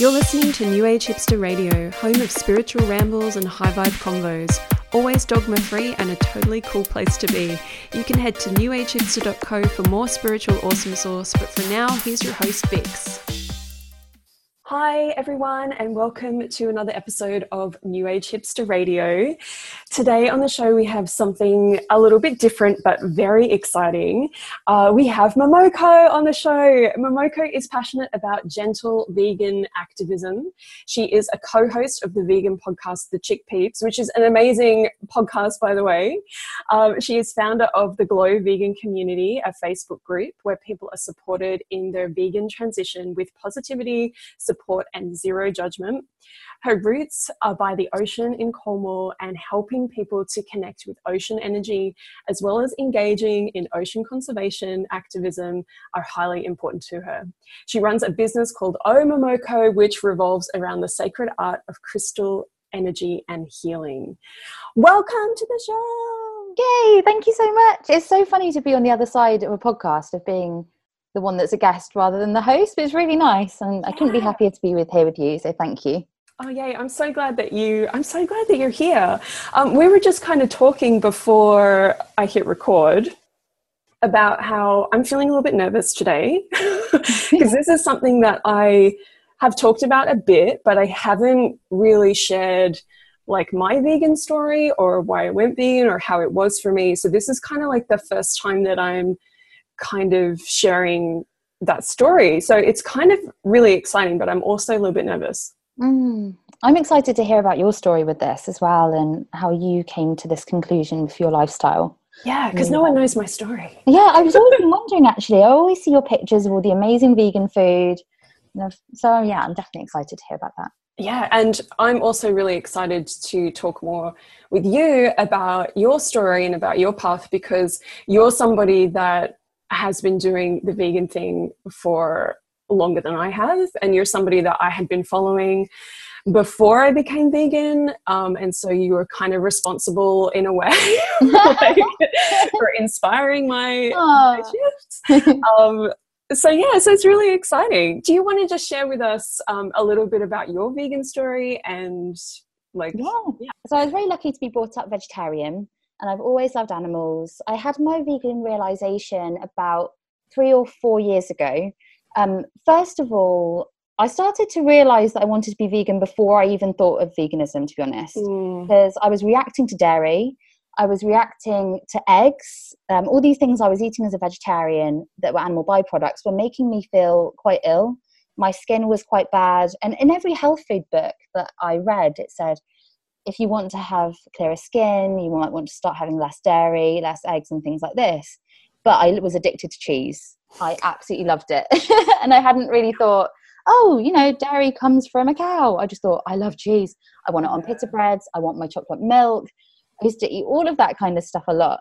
You're listening to New Age Hipster Radio, home of spiritual rambles and high vibe convos. Always dogma free and a totally cool place to be. You can head to newagehipster.co for more spiritual awesome sauce, but for now, here's your host, Vix. Hi, everyone, and welcome to another episode of New Age Hipster Radio. Today on the show, we have something a little bit different but very exciting. Uh, we have Momoko on the show. Momoko is passionate about gentle vegan activism. She is a co host of the vegan podcast, The Chick Peeps, which is an amazing podcast, by the way. Um, she is founder of the Glow Vegan Community, a Facebook group where people are supported in their vegan transition with positivity, support support and zero judgment. Her roots are by the ocean in Cornwall and helping people to connect with ocean energy, as well as engaging in ocean conservation activism, are highly important to her. She runs a business called Omomoko, which revolves around the sacred art of crystal energy and healing. Welcome to the show! Yay, thank you so much. It's so funny to be on the other side of a podcast, of being the one that's a guest rather than the host. But it's really nice, and I couldn't be happier to be with here with you. So thank you. Oh yay! I'm so glad that you. I'm so glad that you're here. Um, we were just kind of talking before I hit record about how I'm feeling a little bit nervous today because this is something that I have talked about a bit, but I haven't really shared like my vegan story or why I went vegan or how it was for me. So this is kind of like the first time that I'm kind of sharing that story. So it's kind of really exciting, but I'm also a little bit nervous. Mm. I'm excited to hear about your story with this as well and how you came to this conclusion for your lifestyle. Yeah, because no one knows my story. Yeah, I was always wondering actually. I always see your pictures of all the amazing vegan food. So, yeah, I'm definitely excited to hear about that. Yeah, and I'm also really excited to talk more with you about your story and about your path because you're somebody that has been doing the vegan thing for longer than I have, and you're somebody that I had been following before I became vegan, um, and so you were kind of responsible in a way like, for inspiring my, my shifts. Um, so yeah, so it's really exciting. Do you want to just share with us um, a little bit about your vegan story and like? Yeah. yeah. So I was very lucky to be brought up vegetarian and I've always loved animals. I had my vegan realization about three or four years ago. Um, first of all, I started to realize that I wanted to be vegan before I even thought of veganism, to be honest, mm. because I was reacting to dairy. I was reacting to eggs. Um, all these things I was eating as a vegetarian that were animal byproducts were making me feel quite ill. My skin was quite bad. And in every health food book that I read, it said, if you want to have clearer skin, you might want to start having less dairy, less eggs, and things like this. But I was addicted to cheese. I absolutely loved it. and I hadn't really thought, oh, you know, dairy comes from a cow. I just thought, I love cheese. I want it on pita breads. I want my chocolate milk. I used to eat all of that kind of stuff a lot.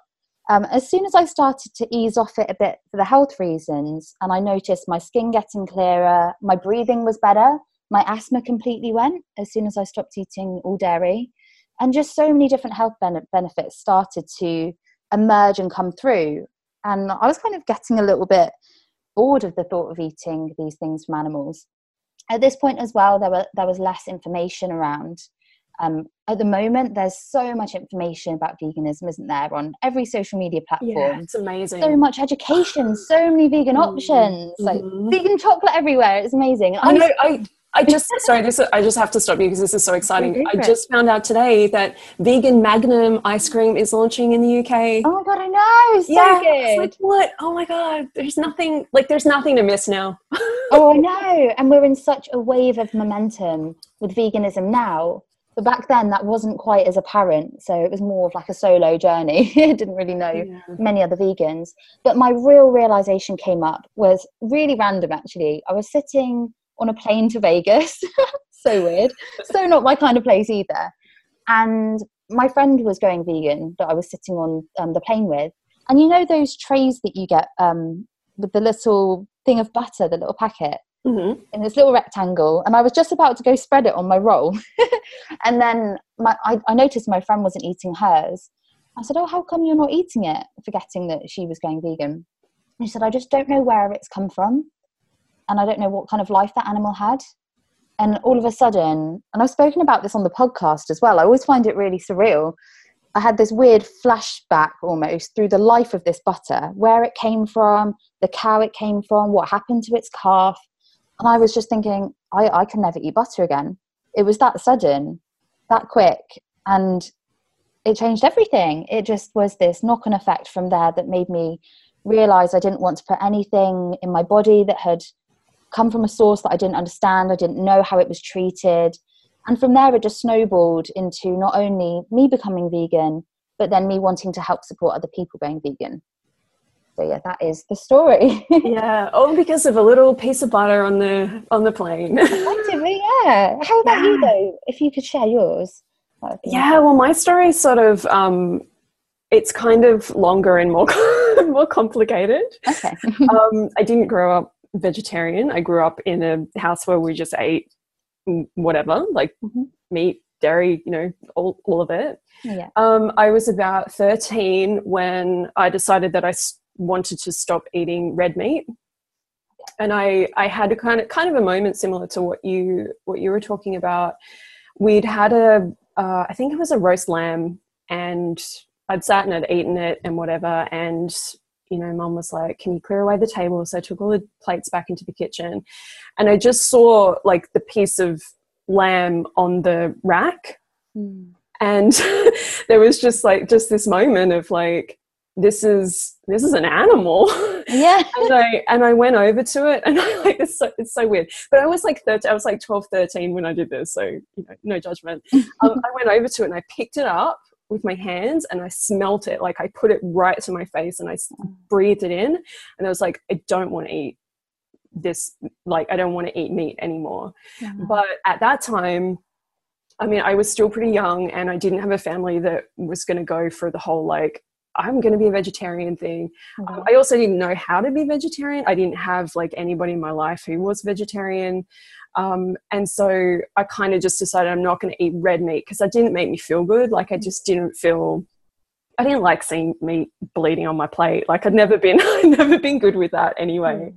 Um, as soon as I started to ease off it a bit for the health reasons, and I noticed my skin getting clearer, my breathing was better, my asthma completely went as soon as I stopped eating all dairy. And just so many different health ben- benefits started to emerge and come through. And I was kind of getting a little bit bored of the thought of eating these things from animals. At this point as well, there, were, there was less information around. Um, at the moment, there's so much information about veganism, isn't there, on every social media platform? Yeah, it's amazing. So much education, so many vegan mm-hmm. options, mm-hmm. like vegan chocolate everywhere. It's amazing. I know. I I just sorry, this I just have to stop you because this is so exciting. I just found out today that vegan Magnum ice cream is launching in the UK. Oh my god, I know, so yeah, good. Like, what? Oh my god, there's nothing like there's nothing to miss now. oh, I know, and we're in such a wave of momentum with veganism now. But back then, that wasn't quite as apparent, so it was more of like a solo journey. I didn't really know yeah. many other vegans. But my real realization came up was really random. Actually, I was sitting on a plane to Vegas. so weird. so not my kind of place either. And my friend was going vegan that I was sitting on um, the plane with. And you know those trays that you get um, with the little thing of butter, the little packet? Mm-hmm. in this little rectangle and i was just about to go spread it on my roll and then my, I, I, noticed my friend wasn't eating hers i said oh how come you're not eating it forgetting that she was going vegan and she said i just don't know where it's come from and I don't know what kind of life that animal had. and all of a sudden, and I've spoken about this on the podcast as well, I always find it really surreal. I had this weird flashback almost through the life of this butter, where it came from, the cow it came from, what happened to its calf. And I was just thinking, I, I can never eat butter again. It was that sudden, that quick. And it changed everything. It just was this knock on effect from there that made me realize I didn't want to put anything in my body that had come from a source that I didn't understand. I didn't know how it was treated. And from there, it just snowballed into not only me becoming vegan, but then me wanting to help support other people going vegan. So yeah, that is the story. yeah, all because of a little piece of butter on the on the plane. Effectively, yeah. How about yeah. you though? If you could share yours. Yeah, well, my story is sort of um, it's kind of longer and more more complicated. Okay. um, I didn't grow up vegetarian. I grew up in a house where we just ate whatever, like mm-hmm. meat, dairy, you know, all, all of it. Yeah. Um, I was about 13 when I decided that I wanted to stop eating red meat. And I, I had a kind of kind of a moment similar to what you what you were talking about. We'd had a uh, I think it was a roast lamb, and I'd sat and I'd eaten it and whatever. And you know, mom was like, Can you clear away the table? So I took all the plates back into the kitchen and I just saw like the piece of lamb on the rack. Mm. And there was just like, just this moment of like, this is this is an animal yeah and i and i went over to it and i like it's so, it's so weird but i was like 13 i was like 12 13 when i did this so you know no judgment um, i went over to it and i picked it up with my hands and I smelt it. Like I put it right to my face and I breathed it in. And I was like, I don't want to eat this. Like, I don't want to eat meat anymore. Yeah. But at that time, I mean, I was still pretty young and I didn't have a family that was going to go for the whole like, I'm going to be a vegetarian thing. Mm-hmm. I also didn't know how to be vegetarian. I didn't have like anybody in my life who was vegetarian. Um, and so I kind of just decided I'm not going to eat red meat because that didn't make me feel good. Like I mm. just didn't feel, I didn't like seeing meat bleeding on my plate. Like I'd never been, I'd never been good with that anyway.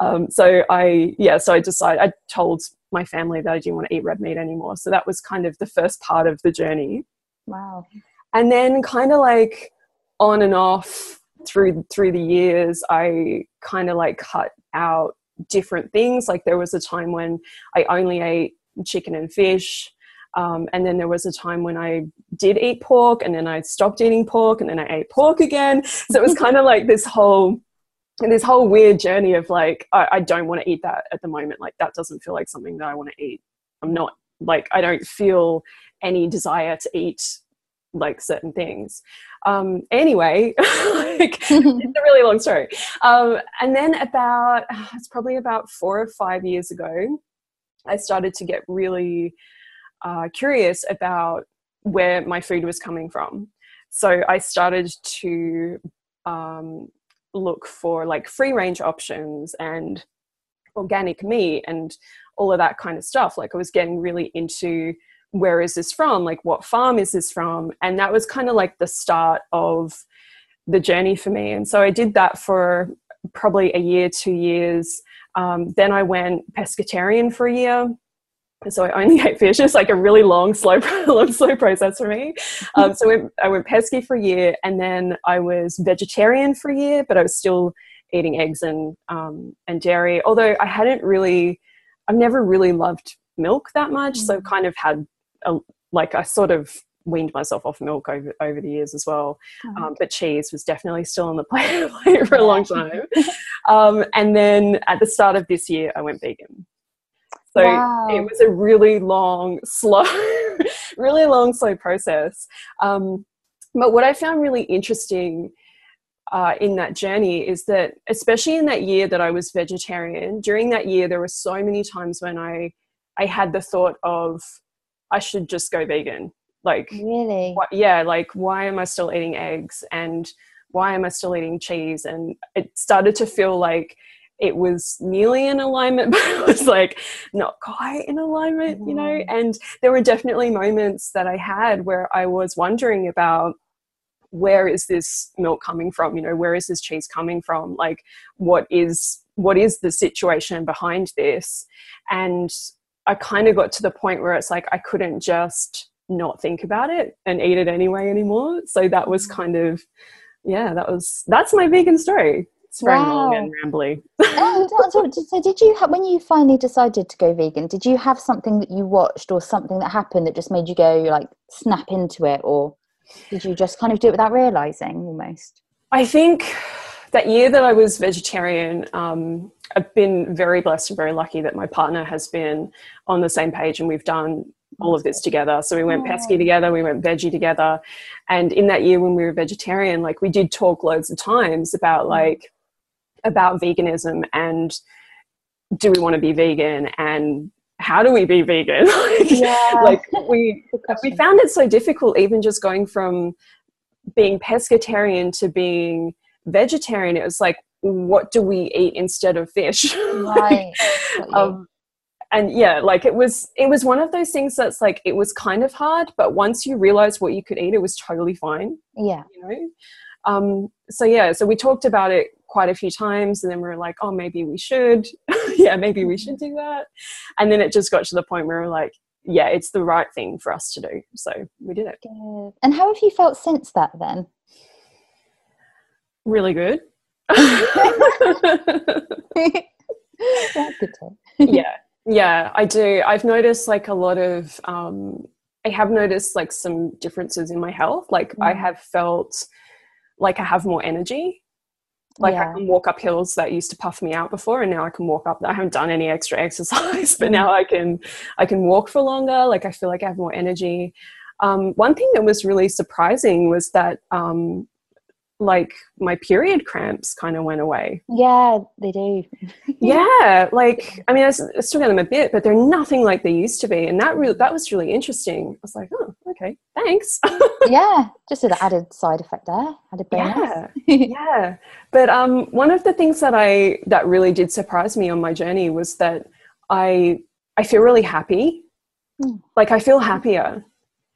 Mm. Um, so I, yeah, so I decided, I told my family that I didn't want to eat red meat anymore. So that was kind of the first part of the journey. Wow. And then kind of like on and off through through the years, I kind of like cut out different things. Like there was a time when I only ate chicken and fish. Um, and then there was a time when I did eat pork, and then I stopped eating pork, and then I ate pork again. So it was kind of like this whole this whole weird journey of like I, I don't want to eat that at the moment. Like that doesn't feel like something that I want to eat. I'm not like I don't feel any desire to eat like certain things. Um, anyway, like, it's a really long story. Um, and then about, it's probably about four or five years ago, I started to get really uh, curious about where my food was coming from. So I started to um, look for like free range options and organic meat and all of that kind of stuff. Like I was getting really into where is this from? Like, what farm is this from? And that was kind of like the start of the journey for me. And so I did that for probably a year, two years. Um, then I went pescatarian for a year. So I only ate fish. It's like a really long, slow, long, slow process for me. Um, so I went pesky for a year, and then I was vegetarian for a year, but I was still eating eggs and um, and dairy. Although I hadn't really, I've never really loved milk that much, so mm. kind of had a, like I sort of weaned myself off milk over over the years as well. Oh, um, but cheese was definitely still on the plate for a long time. um, and then at the start of this year, I went vegan. So wow. it was a really long, slow, really long, slow process. Um, but what I found really interesting uh, in that journey is that, especially in that year that I was vegetarian, during that year, there were so many times when I I had the thought of I should just go vegan. Like, really? What, yeah, like, why am I still eating eggs? And why am I still eating cheese? And it started to feel like it was nearly in alignment, but it was like not quite in alignment, you know? Mm-hmm. And there were definitely moments that I had where I was wondering about where is this milk coming from? You know, where is this cheese coming from? Like, what is what is the situation behind this? And I kind of got to the point where it's like I couldn't just not think about it and eat it anyway anymore. So that was mm. kind of, yeah, that was that's my vegan story. It's very wow. long and rambly. and so, did you have, when you finally decided to go vegan? Did you have something that you watched or something that happened that just made you go like snap into it, or did you just kind of do it without realizing almost? I think that year that I was vegetarian, um, I've been very blessed and very lucky that my partner has been on the same page and we've done all of this together. So we went pesky together, we went veggie together. And in that year when we were vegetarian, like we did talk loads of times about like about veganism and do we want to be vegan and how do we be vegan? like, yeah. like we we found it so difficult even just going from being pescatarian to being vegetarian. It was like, what do we eat instead of fish? Right. um, and yeah, like it was it was one of those things that's like it was kind of hard, but once you realize what you could eat, it was totally fine. Yeah. You know? Um, so yeah, so we talked about it quite a few times and then we were like oh maybe we should yeah maybe we should do that and then it just got to the point where we are like yeah it's the right thing for us to do so we did it good. and how have you felt since that then really good good yeah yeah i do i've noticed like a lot of um i have noticed like some differences in my health like mm. i have felt like i have more energy like yeah. I can walk up hills that used to puff me out before, and now I can walk up. I haven't done any extra exercise, but now I can I can walk for longer. Like I feel like I have more energy. Um, one thing that was really surprising was that um, like my period cramps kind of went away. Yeah, they do. yeah, like I mean, I, still get them a bit, but they're nothing like they used to be, and that really that was really interesting. I was like, oh, okay, thanks. yeah, just an added side effect there, added bonus. Yeah, yeah. But um, one of the things that I that really did surprise me on my journey was that I I feel really happy. Mm. Like I feel happier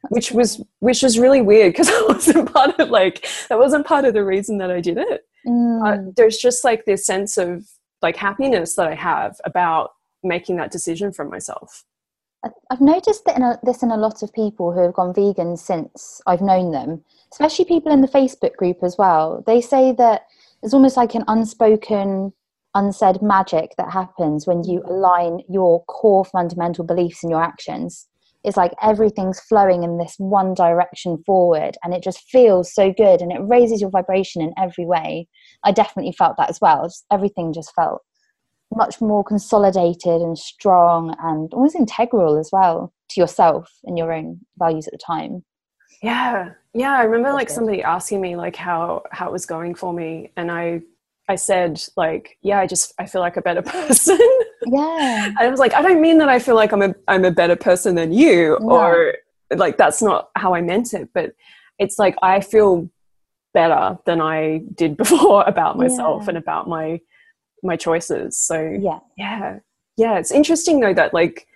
which was which was really weird because I wasn't part of like that wasn't part of the reason that I did it. Mm. Uh, there's just like this sense of like happiness that I have about making that decision for myself. I've noticed that in a, this in a lot of people who have gone vegan since I've known them, especially people in the Facebook group as well. They say that it's almost like an unspoken, unsaid magic that happens when you align your core fundamental beliefs and your actions it's like everything's flowing in this one direction forward and it just feels so good and it raises your vibration in every way. I definitely felt that as well. Just, everything just felt much more consolidated and strong and almost integral as well to yourself and your own values at the time. Yeah. Yeah i remember That's like good. somebody asking me like how how it was going for me and i i said like yeah i just i feel like a better person yeah. I was like i don't mean that i feel like i'm a i'm a better person than you no. or like that's not how i meant it but it's like i feel better than i did before about myself yeah. and about my my choices. So yeah. yeah. Yeah it's interesting though that like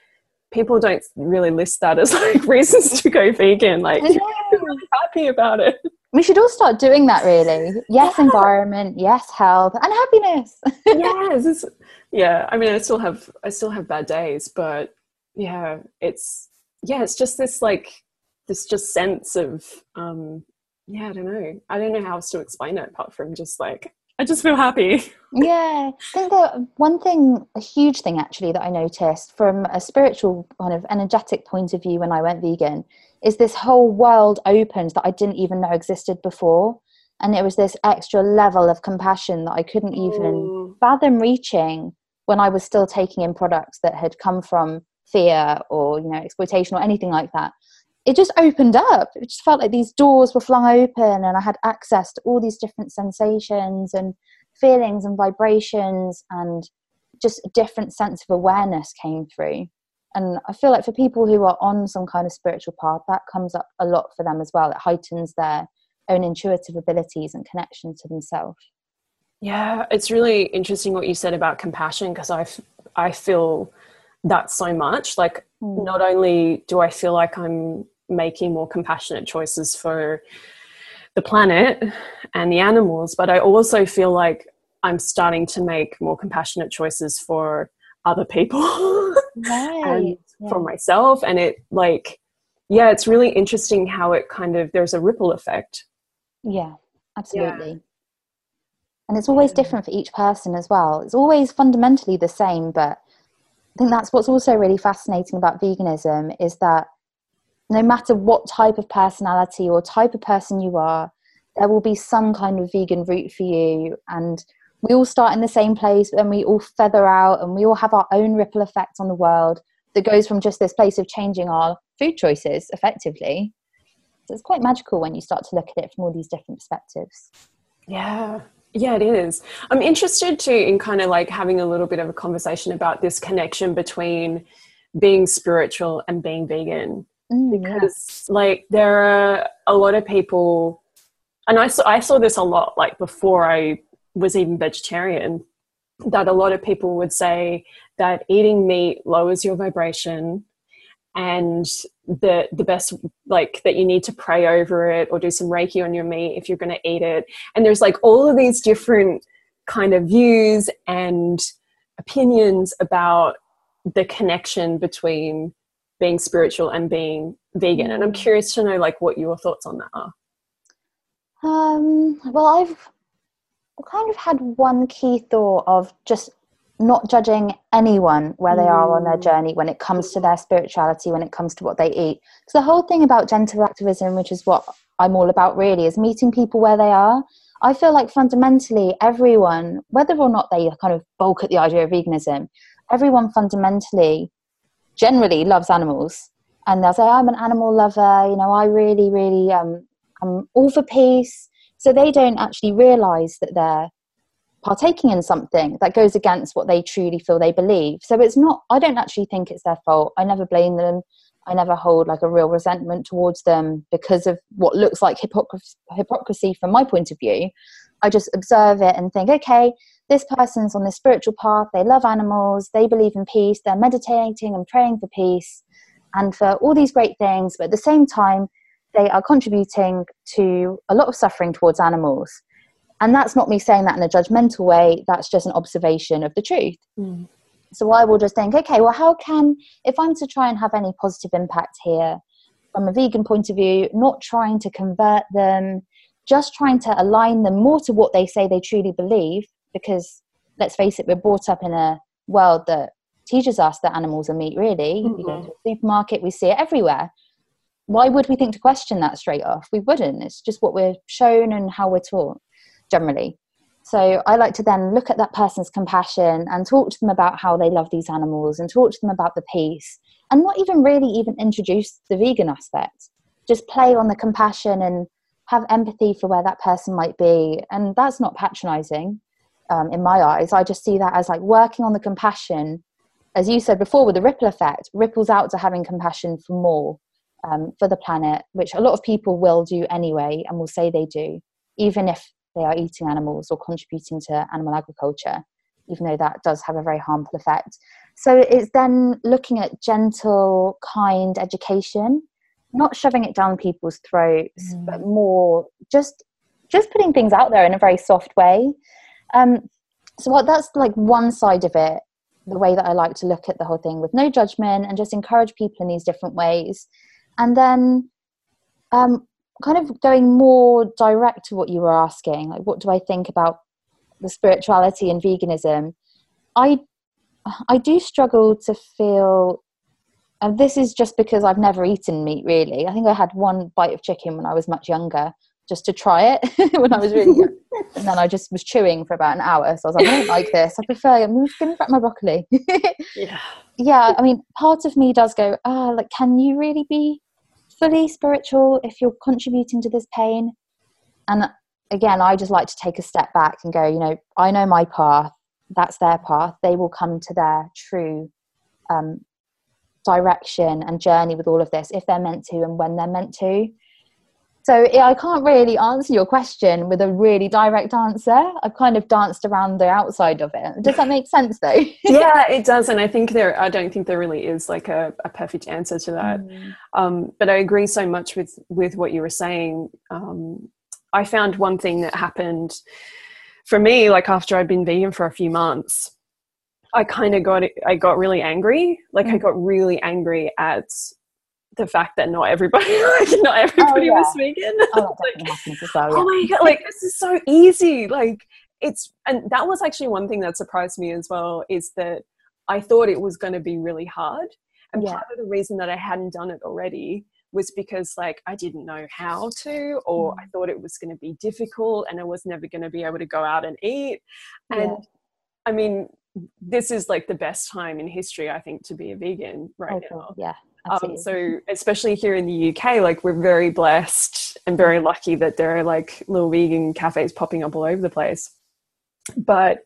people don't really list that as like reasons to go vegan like you're really happy about it. We should all start doing that really. Yes yeah. environment yes health and happiness. Yes yeah i mean i still have i still have bad days but yeah it's yeah it's just this like this just sense of um yeah i don't know. I don't know how else to explain it apart from just like i just feel happy. Yeah i think that one thing a huge thing actually that i noticed from a spiritual kind of energetic point of view when i went vegan is this whole world opened that i didn't even know existed before. And it was this extra level of compassion that i couldn't even Ooh. fathom reaching when I was still taking in products that had come from fear or you know exploitation or anything like that it just opened up. It just felt like these doors were flung open and i had access to all these different sensations and feelings and vibrations and just a different sense of awareness came through. And i feel like for people who are on some kind of spiritual path that comes up a lot for them as well. It heightens their own intuitive abilities and connection to themselves yeah, it's really interesting what you said about compassion because I, I feel that so much. Like, mm. not only do I feel like I'm making more compassionate choices for the planet and the animals, but I also feel like I'm starting to make more compassionate choices for other people right. and yeah. from myself. And it like, yeah, it's really interesting how it kind of, there's a ripple effect. Yeah, absolutely. Yeah. And it's always different for each person as well. It's always fundamentally the same, but I think that's what's also really fascinating about veganism is that no matter what type of personality or type of person you are, there will be some kind of vegan route for you. And we all start in the same place, but then we all feather out and we all have our own ripple effect on the world that goes from just this place of changing our food choices effectively. So it's quite magical when you start to look at it from all these different perspectives. Yeah, yeah, it is. I'm interested too in kind of like having a little bit of a conversation about this connection between being spiritual and being vegan. Mm, because yeah. like there are a lot of people and I saw I saw this a lot like before I was even vegetarian that a lot of people would say that eating meat lowers your vibration and the the best like that you need to pray over it or do some reiki on your meat if you're going to eat it. And there's like all of these different kind of views and opinions about the connection between being spiritual and being vegan. And i'm curious to know like what your thoughts on that are. Um well i've kind of had one key thought of just not judging anyone where they are on their mm. journey when it comes to their spirituality, when it comes to what they eat. So the whole thing about gentle activism, which is what I'm all about really, is meeting people where they are. I feel like fundamentally everyone, whether or not they kind of bulk at the idea of veganism, everyone fundamentally generally loves animals. And they'll say, I'm an animal lover, you know, I really, really um I'm all for peace. So they don't actually realize that they're partaking in something that goes against what they truly feel they believe. So it's not, I don't actually think it's their fault. I never blame them. I never hold like a real resentment towards them because of what looks like hypocrisy, hypocrisy from my point of view. I just observe it and think, okay, this person's on this spiritual path. They love animals. They believe in peace. They're meditating and praying for peace and for all these great things. But at the same time, they are contributing to a lot of suffering towards animals. And that's not me saying that in a judgmental way, that's just an observation of the truth. Mm. So I will just think, okay, well, how can, if I'm to try and have any positive impact here from a vegan point of view, not trying to convert them, just trying to align them more to what they say they truly believe, because let's face it, we're brought up in a world that teaches us that animals are meat, really. Mm-hmm. Go to supermarket, we see it everywhere. Why would we think to question that straight off? We wouldn't. It's just what we're shown and how we're taught generally. So I like to then look at that person's compassion and talk to them about how they love these animals and talk to them about the peace and not even really even introduce the vegan aspect. Just play on the compassion and have empathy for where that person might be. And that's not patronizing um, in my eyes. I just see that as like working on the compassion, as you said before, with the ripple effect, ripples out to having compassion for more um, for the planet, which a lot of people will do anyway and will say they do, even if they are eating animals or contributing to animal agriculture, even though that does have a very harmful effect. So it's then looking at gentle, kind education, not shoving it down people's throats, mm. but more just just putting things out there in a very soft way. Um, so what that's like one side of it, the way that I like to look at the whole thing with no judgment and just encourage people in these different ways. And then um, kind of going more direct to what you were asking, like what do I think about the spirituality and veganism? I I do struggle to feel and this is just because I've never eaten meat really. I think I had one bite of chicken when I was much younger just to try it when I was really young. and then I just was chewing for about an hour. So I was like, I don't like this. I prefer I'm just give back my broccoli. yeah. Yeah. I mean, part of me does go, ah, oh, like, can you really be fully spiritual if you're contributing to this pain. And again, I just like to take a step back and go, you know, I know my path, that's their path. They will come to their true um, direction and journey with all of this if they're meant to and when they're meant to. So I can't really answer your question with a really direct answer. I've kind of danced around the outside of it. Does that make sense though? yeah, it does. And I think there, I don't think there really is like a, a perfect answer to that. Mm. Um, but I agree so much with, with what you were saying. Um, I found one thing that happened for me, like after I'd been vegan for a few months, I kind of got I got really angry. Like I Mm. got really angry at the fact that not everybody like not everybody yeah. was vegan. Oh, Like, definitely happens as well. Yeah. oh my god like this is so easy like it's and that was actually one thing that surprised me as well is that i thought it was going to be really hard and Yeah. part of the reason that i hadn't done it already was because like i didn't know how to or Mm. i thought it was going to be difficult and i was never going to be able to go out and eat and i mean this is like the best time in history i think to be a vegan right Oh, now. Yeah. Um, so especially here in the UK, like we're very blessed and very lucky that there are like little vegan cafes popping up all over the place. But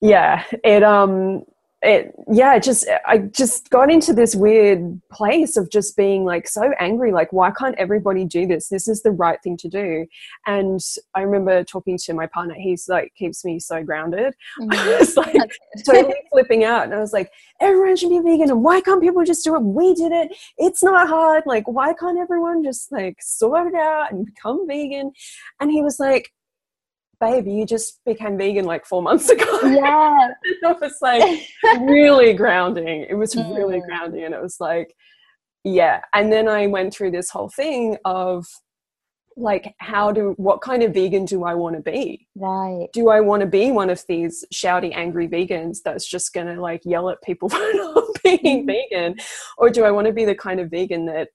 yeah, it um it yeah, it just I just got into this weird place of just being like so angry, like why can't everybody do this? This is the right thing to do. And I remember talking to my partner, he's like keeps me so grounded. I Mhm. was like totally flipping out and i was like everyone should be vegan and why can't people just do it we did it it's not hard like why can't everyone just like sort it out and become vegan and he was like babe you just became vegan like four months ago yeah. it was like really grounding it was really Mm. grounding and it was like yeah and then i went through this whole thing of like how do what kind of vegan do i want to be Right. do I want to be one of these shouty, angry vegans that's just going to like yell at people for not being vegan? Or do I want to be the kind of vegan that,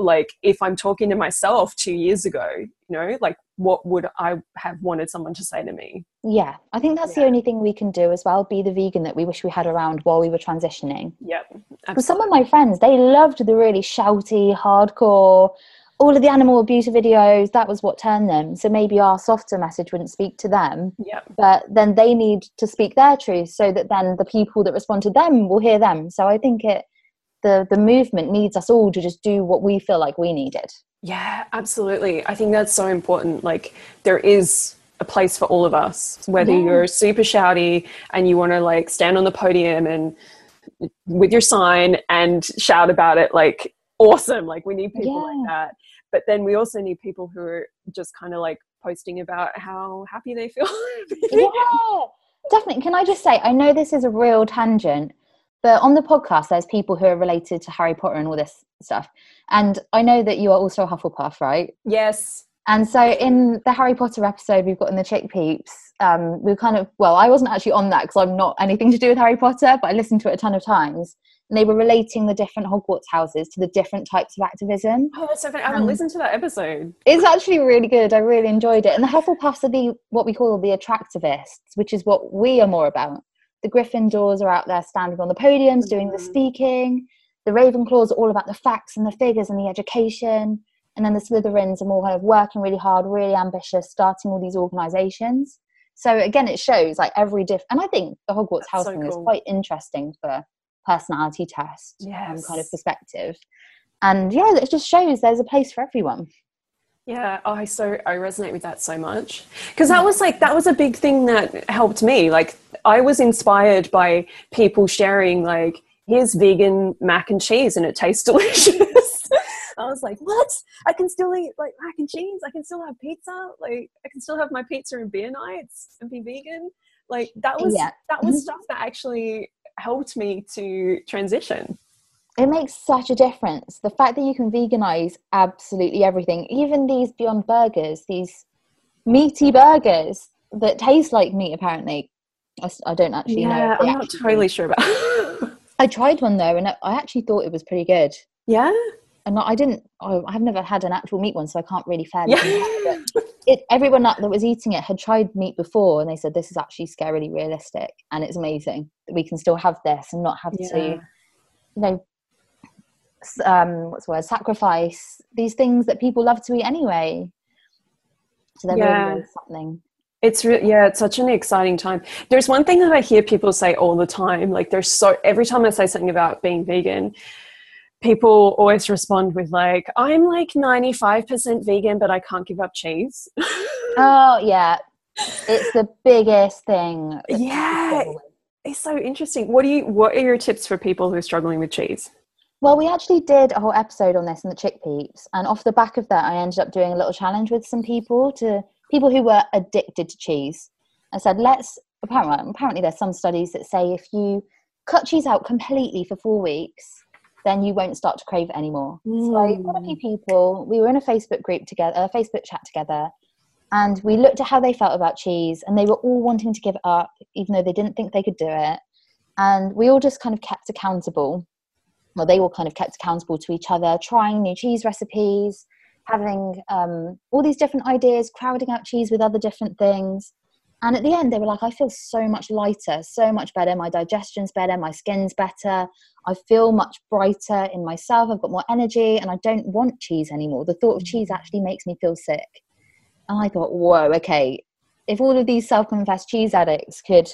like, if I'm talking to myself two years ago, you know, like, what would I have wanted someone to say to me? Yeah. I think that's the only thing we can do as well. Be the vegan that we wish we had around while we were transitioning. Yep. Some of my friends, they loved the really shouty, hardcore, all of the animal abuse videos. That was what turned them. So maybe our softer message wouldn't speak to them, Yep. but then they need to speak their truth so that then the people that respond to them will hear them. So I think it, the the movement needs us all to just do what we feel like we needed. Yeah, absolutely. I think that's so important. Like, there is a place for all of us, whether Yeah. you're super shouty and you want to like stand on the podium and with your sign and shout about it, like, awesome. Like, we need people Yeah. like that. But then we also need people who are just kind of like posting about how happy they feel. yeah, definitely. Can I just say, I know this is a real tangent, but on the podcast, there's people who are related to Harry Potter and all this stuff. And I know that you are also a Hufflepuff, right? yes. And so in the Harry Potter episode we've got in the Chick Peeps, um, we kind of, well, I wasn't actually on that because I'm not anything to do with Harry Potter, but I listened to it a ton of times. And they were relating the different Hogwarts houses to the different types of activism. Oh, that's so funny. I haven't Um, listened to that episode. It's actually really good. I really enjoyed it. And the Hufflepuffs are the what we call the attractivists, which is what we are more about. The Gryffindors are out there standing on the podiums, doing the Mhm. speaking. The Ravenclaws are all about the facts and the figures and the education. And then the Slytherins are more kind of working really hard, really ambitious, starting all these organisations. So again, it shows like every diff. And I think the Hogwarts That's so house thing is quite interesting for personality test um, kind of perspective. And yeah, it just shows there's a place for everyone. Yeah, oh, I so I resonate with that so much because that was like that was a big thing that helped me. Like I was inspired by people sharing like here's vegan mac and cheese and it tastes delicious. I was like, what? I can still eat like mac and cheese. I can still have pizza. Like I can still have my pizza and beer nights and be vegan. Like that was Yeah. that was Mhm. stuff that actually helped me to transition. It makes such a difference. The fact that you can veganize absolutely everything, even these Beyond Burgers, these meaty burgers that taste like meat, apparently. I don't actually know. yeah, they I'm not totally sure about. I tried one though, and I actually thought it was pretty good. yeah, And I didn't. I, I've never had an actual meat one, so I can't really fairly. yeah. it, everyone that was eating it had tried meat before, and they said this is actually scarily realistic, and it's amazing that we can still have this and not have to you know um what's the word sacrifice these things that people love to eat anyway so they're Yeah. really, really something It's re- yeah, it's such an exciting time. There's one thing that I hear people say all the time. Like, there's so every time I say something about being vegan, people always respond with like, "I'm like 95% vegan, but I can't give up cheese." oh yeah it's the biggest thing Yeah. it's so interesting. What do you? What are your tips for people who are struggling with cheese? Well we actually did a whole episode on this in the chick peeps and off the back of that i ended up doing a little challenge with some people to people who were addicted to cheese i said let's apparently, apparently there's some studies that say if you cut cheese out completely for four weeks, then you won't start to crave it anymore. Mm. So I got a few people. We were in a Facebook group together, a Facebook chat together, and we looked at how they felt about cheese, and they were all wanting to give it up, even though they didn't think they could do it. And we all just kind of kept accountable. Well, they all kind of kept accountable to each other, trying new cheese recipes, having um, all these different ideas, crowding out cheese with other different things. And at the end, they were like, I feel so much lighter, so much better. My digestion's better, my skin's better. I feel much brighter in myself. I've got more energy, and I don't want cheese anymore. The thought of cheese mm. actually makes me feel sick. And I thought, whoa, okay, if all of these self confessed cheese addicts could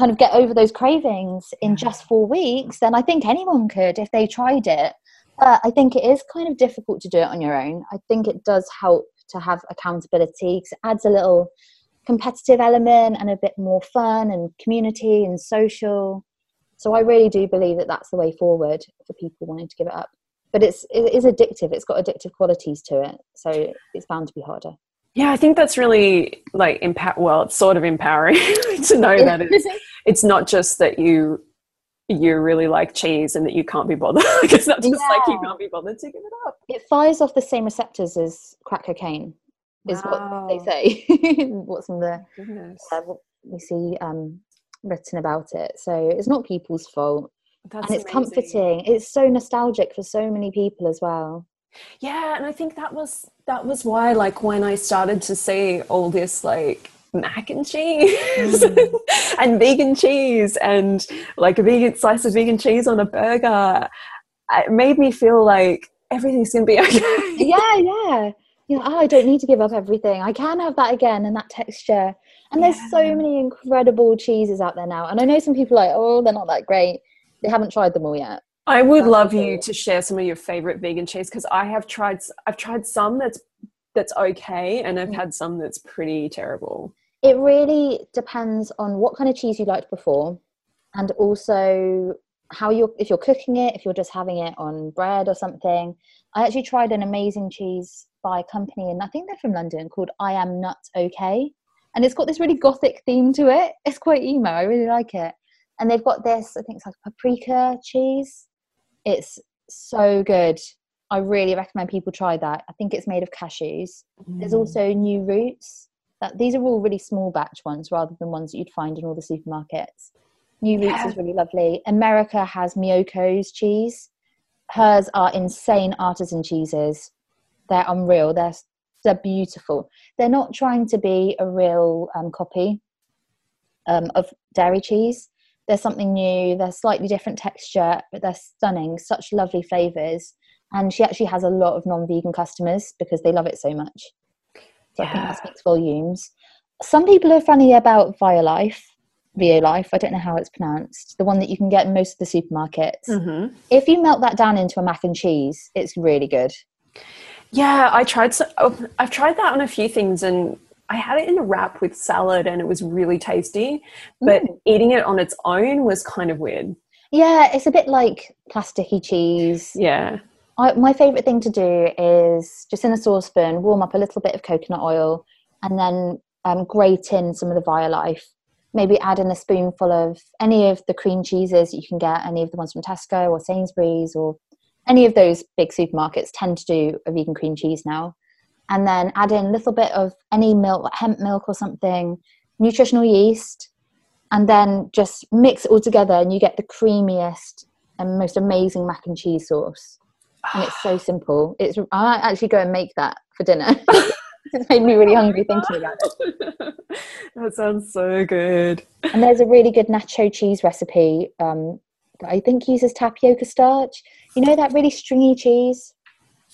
kind of get over those cravings in just four weeks, then I think anyone could if they tried it. But I think it is kind of difficult to do it on your own. I think it does help to have accountability because it adds a little competitive element and a bit more fun and community and social. So I really do believe that that's the way forward for people wanting to give it up. But it's it is addictive. It's got addictive qualities to it, so it's bound to be harder. Yeah, I think that's really like impact. Well, it's sort of empowering to know that it's it's not just that you you really like cheese and that you can't be bothered. it's not just yeah. like you can't be bothered to give it up. It fires off the same receptors as crack cocaine, is wow. what they say. What's in the uh, what we see um, written about it. So it's not people's fault. That's and it's amazing. comforting. It's so nostalgic for so many people as well yeah and i think that was that was why like when i started to see all this like mac and cheese mm. and vegan cheese and like a vegan slice of vegan cheese on a burger it made me feel like everything's gonna be okay yeah yeah you know, oh, I don't need to give up everything. I can have that again and that texture. And there's yeah. so many incredible cheeses out there now. And I know some people are like, oh, they're not that great. They haven't tried them all yet. I would that's love you to share some of your favorite vegan cheese because I have tried I've tried some that's that's okay and I've mm. had some that's pretty terrible. It really depends on what kind of cheese you liked before and also how you're if you're cooking it, if you're just having it on bread or something. I actually tried an amazing cheese by a company and I think they're from London called I Am Nut Okay. And it's got this really gothic theme to it. It's quite emo. I really like it. And they've got this, I think it's like paprika cheese it's so good. I really recommend people try that. I think it's made of cashews. Mm. There's also new roots. That these are all really small batch ones rather than ones that you'd find in all the supermarkets. New yeah. roots is really lovely. America has Miyoko's cheese. Hers are insane artisan cheeses. They're unreal. They're they're beautiful. They're not trying to be a real um, copy um, of dairy cheese there's something new they're slightly different texture but they're stunning such lovely flavors and she actually has a lot of non-vegan customers because they love it so much so yeah. i think that speaks volumes some people are funny about violife Violife, I don't know how it's pronounced, the one that you can get in most of the supermarkets. Mm-hmm. If you melt that down into a mac and cheese, it's really good. Yeah, I tried. So, oh, I've tried that on a few things, and I had it in a wrap with salad and it was really tasty, but mm. eating it on its own was kind of weird. Yeah, it's a bit like plasticky cheese. Yeah. I, my favorite thing to do is just in a saucepan, warm up a little bit of coconut oil and then um, grate in some of the Violife. Maybe add in a spoonful of any of the cream cheeses you can get, any of the ones from Tesco or Sainsbury's or any of those big supermarkets tend to do a vegan cream cheese now and then add in a little bit of any milk, hemp milk or something, nutritional yeast, and then just mix it all together, and you get the creamiest and most amazing mac and cheese sauce. And it's so simple. It's I might actually go and make that for dinner. it's made me really hungry thinking about it. that sounds so good. And there's a really good nacho cheese recipe um, that I think uses tapioca starch. You know that really stringy cheese?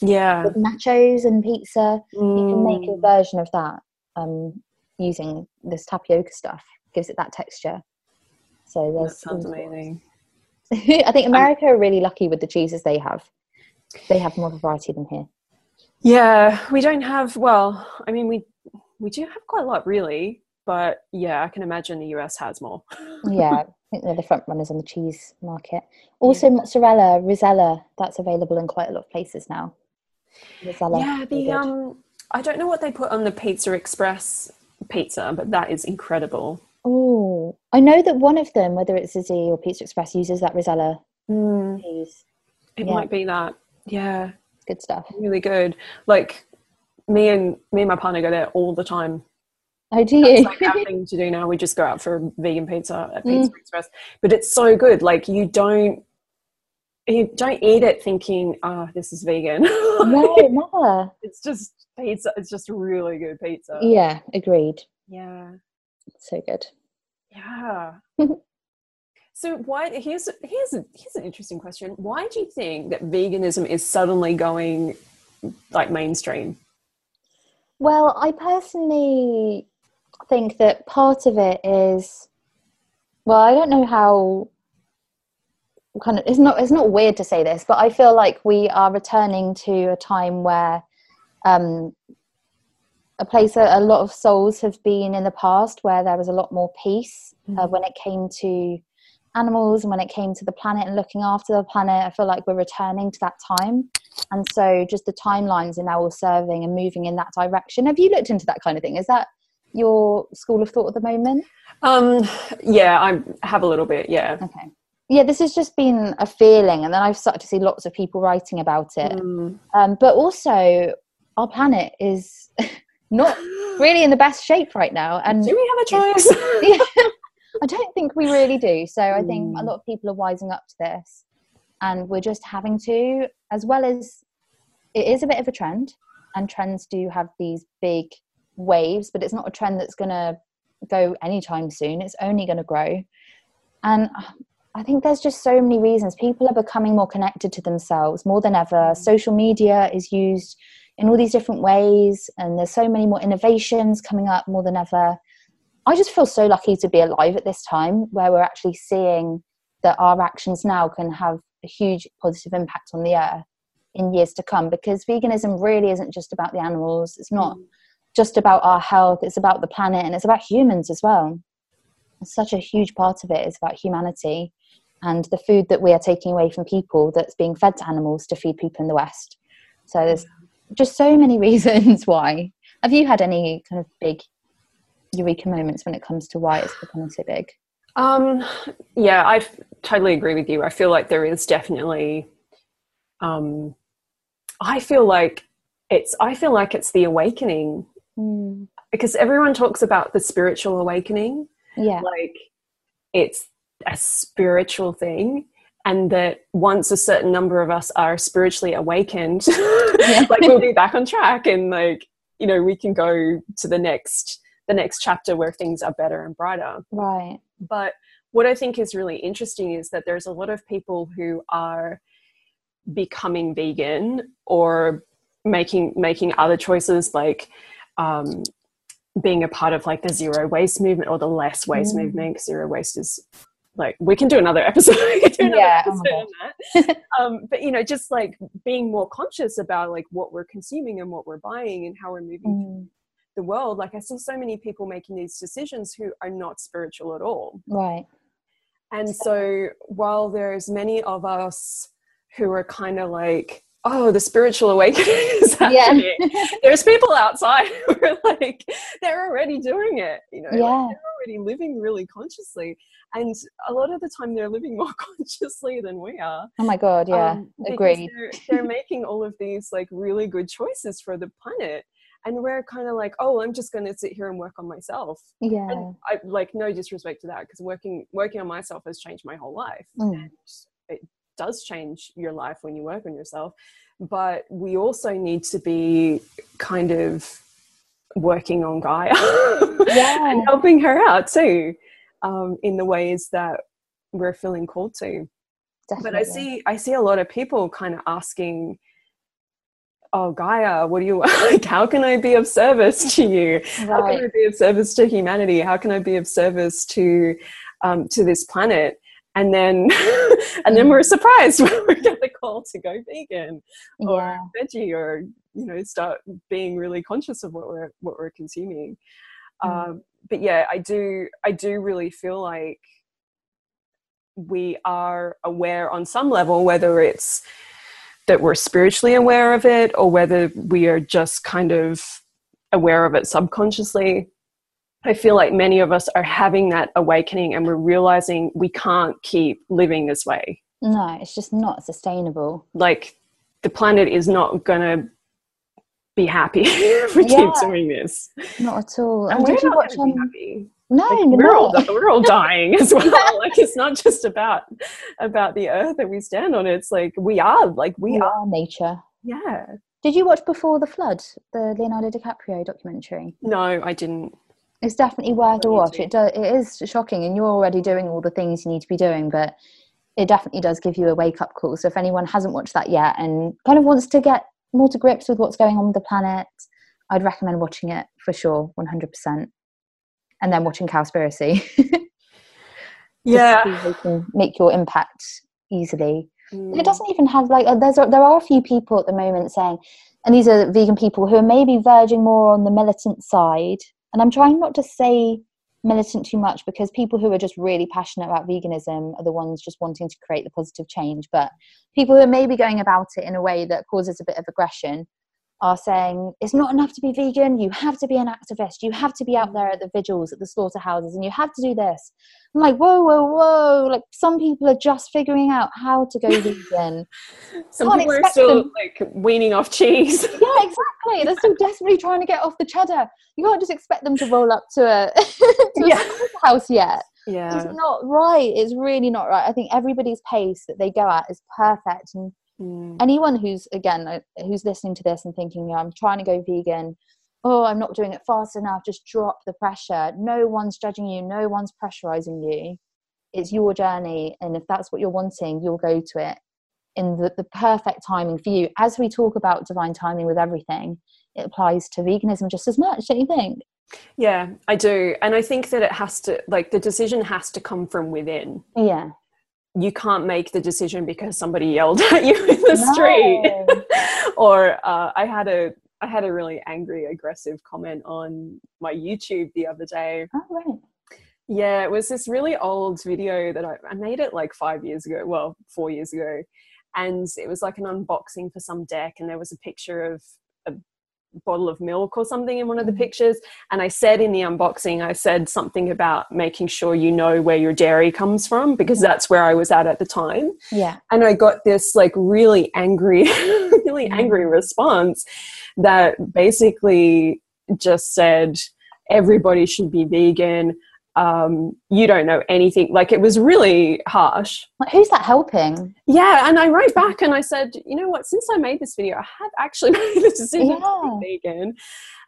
yeah with nachos and pizza mm. you can make a mm. version of that um, using this tapioca stuff gives it that texture so there's that sounds amazing i think america are really lucky with the cheeses they have they have more variety than here yeah we don't have well i mean we we do have quite a lot really but yeah i can imagine the us has more yeah i think they're the front runners on the cheese market also yeah. Mozzarisella that's available in quite a lot of places now yeah, the um, I don't know what they put on the Pizza Express pizza, but that is incredible. Oh, I know that one of them, whether it's Zizzi or Pizza Express, uses that Rosella Mm, cheese. it Yeah. might be that. Yeah, Good stuff. really good. Like me and me and my partner go there all the time. Oh, do It's you? like our thing to do now. We just go out for vegan pizza at Pizza Express, but it's so good. Like you don't you don't eat it thinking, "Ah, this is vegan." no, never. it's just pizza. It's just really good pizza. Yeah, agreed. Yeah. So good. Yeah. so why here's here's here's an interesting question. Why do you think that veganism is suddenly going like mainstream? Well, I personally think that part of it is, well, I don't know how kind of it's not it's not weird to say this, but I feel like we are returning to a time where um, a place that a lot of souls have been in the past, where there was a lot more peace uh, Mhm. when it came to animals and when it came to the planet and looking after the planet. I feel like we're returning to that time. And so just the timelines are now all serving and moving in that direction. Have you looked into that kind of thing? Is that your school of thought at the moment? Um, yeah, I have a little bit. Yeah. Okay. Yeah, this has just been a feeling, and then I've started to see lots of people writing about it. Mm. Um, but also, our planet is not really in the best shape right now, and do we have a choice? I don't think we really do. So I think a Mm. lot of people are wising up to this, and we're just having to, as well as it is a bit of a trend, and trends do have these big waves, but it's not a trend that's going to go anytime soon. It's only going to grow, and I think there's just so many reasons. People are becoming more connected to themselves more than ever. Social media is used in all these different ways, and there's so many more innovations coming up more than ever. I just feel so lucky to be alive at this time where we're actually seeing that our actions now can have a huge positive impact on the earth in years to come because veganism really isn't just about the animals, it's not mm. just about our health, it's about the planet and it's about humans as well. Such a huge part of it is about humanity and the food that we are taking away from people that's being fed to animals to feed people in the West. So there's just so many reasons why. Have you had any kind of big eureka moments when it comes to why it's becoming so big? Um, yeah, I totally agree with you. I feel like there is definitely. Um, I feel like it's. I feel like it's the awakening Mm, because everyone talks about the spiritual awakening, yeah, like it's a spiritual thing, and that once a certain number of us are spiritually awakened, like we'll be back on track, and like you know we can go to the next the next chapter where things are better and brighter. right. But what I think is really interesting is that there's a lot of people who are becoming vegan or making making other choices like um, being a part of like the zero waste movement or the less waste Mm. movement zero waste is like we can do another episode, do another Yeah, oh episode that. um, but you know just like being more conscious about like what we're consuming and what we're buying and how we're moving Mm, the world like i see so many people making these decisions who are not spiritual at all right. and so while there's many of us who are kind of like oh the spiritual awakening is Yeah. happening there's people outside who are like they're already doing it you know like, they're already living really consciously and a lot of the time they're living more consciously than we are Oh my god, yeah. um, agreed. They're, they're making all of these like really good choices for the planet, and we're kind of like, oh, I'm just going to sit here and work on myself. Yeah. And I like no disrespect to that because working working on myself has changed my whole life. Mm, It does change your life when you work on yourself, but we also need to be kind of working on Gaia Yeah. and helping her out too um, in the ways that we're feeling called to definitely. but I see I see a lot of people kind of asking, "Oh, Gaia, what do you like? How can I be of service to you? How can I be of service to humanity? How can I be of service to um, to this planet?" And then and then we're surprised when we get the call to go vegan or Yeah. veggie or you know start being really conscious of what we're what we're consuming. Mm. Um, but yeah, I do I do really feel like we are aware on some level, whether it's that we're spiritually aware of it or whether we are just kind of aware of it subconsciously. I feel like many of us are having that awakening and we're realizing we can't keep living this way. No, it's just not sustainable. Like the planet is not going to be happy if we yeah. keep doing this. Not at all. And, and did you watch um, happy. No, like, no, we're all we're all dying as well. like it's not just about about the earth that we stand on. It's like we are like we, we are. are nature. Yeah. Did you watch Before the Flood, the Leonardo DiCaprio documentary? No, I didn't. It's definitely worth a watch. It does. It is shocking, and you're already doing all the things you need to be doing, but it definitely does give you a wake up call. So if anyone hasn't watched that yet and kind of wants to get more to grips with what's going on with the planet, I'd recommend watching it for sure, 100%. And then watching Cowspiracy. yeah. You can make your impact easily. Mm. It doesn't even have like, uh, there's, there are a few people at the moment saying, and these are vegan people who are maybe verging more on the militant side. And I'm trying not to say militant too much because people who are just really passionate about veganism are the ones just wanting to create the positive change. But people who are maybe going about it in a way that causes a bit of aggression are saying it's not enough to be vegan. You have to be an activist. You have to be out mm. there at the vigils at the slaughterhouses and you have to do this. I'm like whoa whoa whoa. Like some people are just figuring out how to go vegan. Some people are still them. like weaning off cheese. Yeah exactly. They're still desperately trying to get off the cheddar. You can't just expect them to roll up to a, to yeah. a house yet yeah. it's not right. It's really not right. I think everybody's pace that they go at is perfect and Mm. Anyone who's again uh, who's listening to this and thinking, yeah, I'm trying to go vegan, oh, I'm not doing it fast enough. Just drop the pressure. No one's judging you. No one's pressurizing you. It's your journey, and if that's what you're wanting, you'll go to it in the, the perfect timing for you. As we talk about divine timing with everything, it applies to veganism just as much, don't you think? Yeah, I do. And I think that it has to, like, the decision has to come from within. Yeah you can't make the decision because somebody yelled at you in the no. street or uh, i had a i had a really angry aggressive comment on my youtube the other day oh, right. yeah it was this really old video that I, I made it like five years ago well four years ago and it was like an unboxing for some deck and there was a picture of bottle of milk or something in one of the mm. pictures. And i said in the unboxing i said something about making sure you know where your dairy comes from because that's where i was at at the time. Yeah. And i got this like really angry really mm. angry response that basically just said everybody should be vegan um, you don't know anything. Like it was really harsh. Like, who's that helping? Yeah, and I wrote back and I said, you know what? Since I made this video, I have actually made the decision yeah. to be vegan,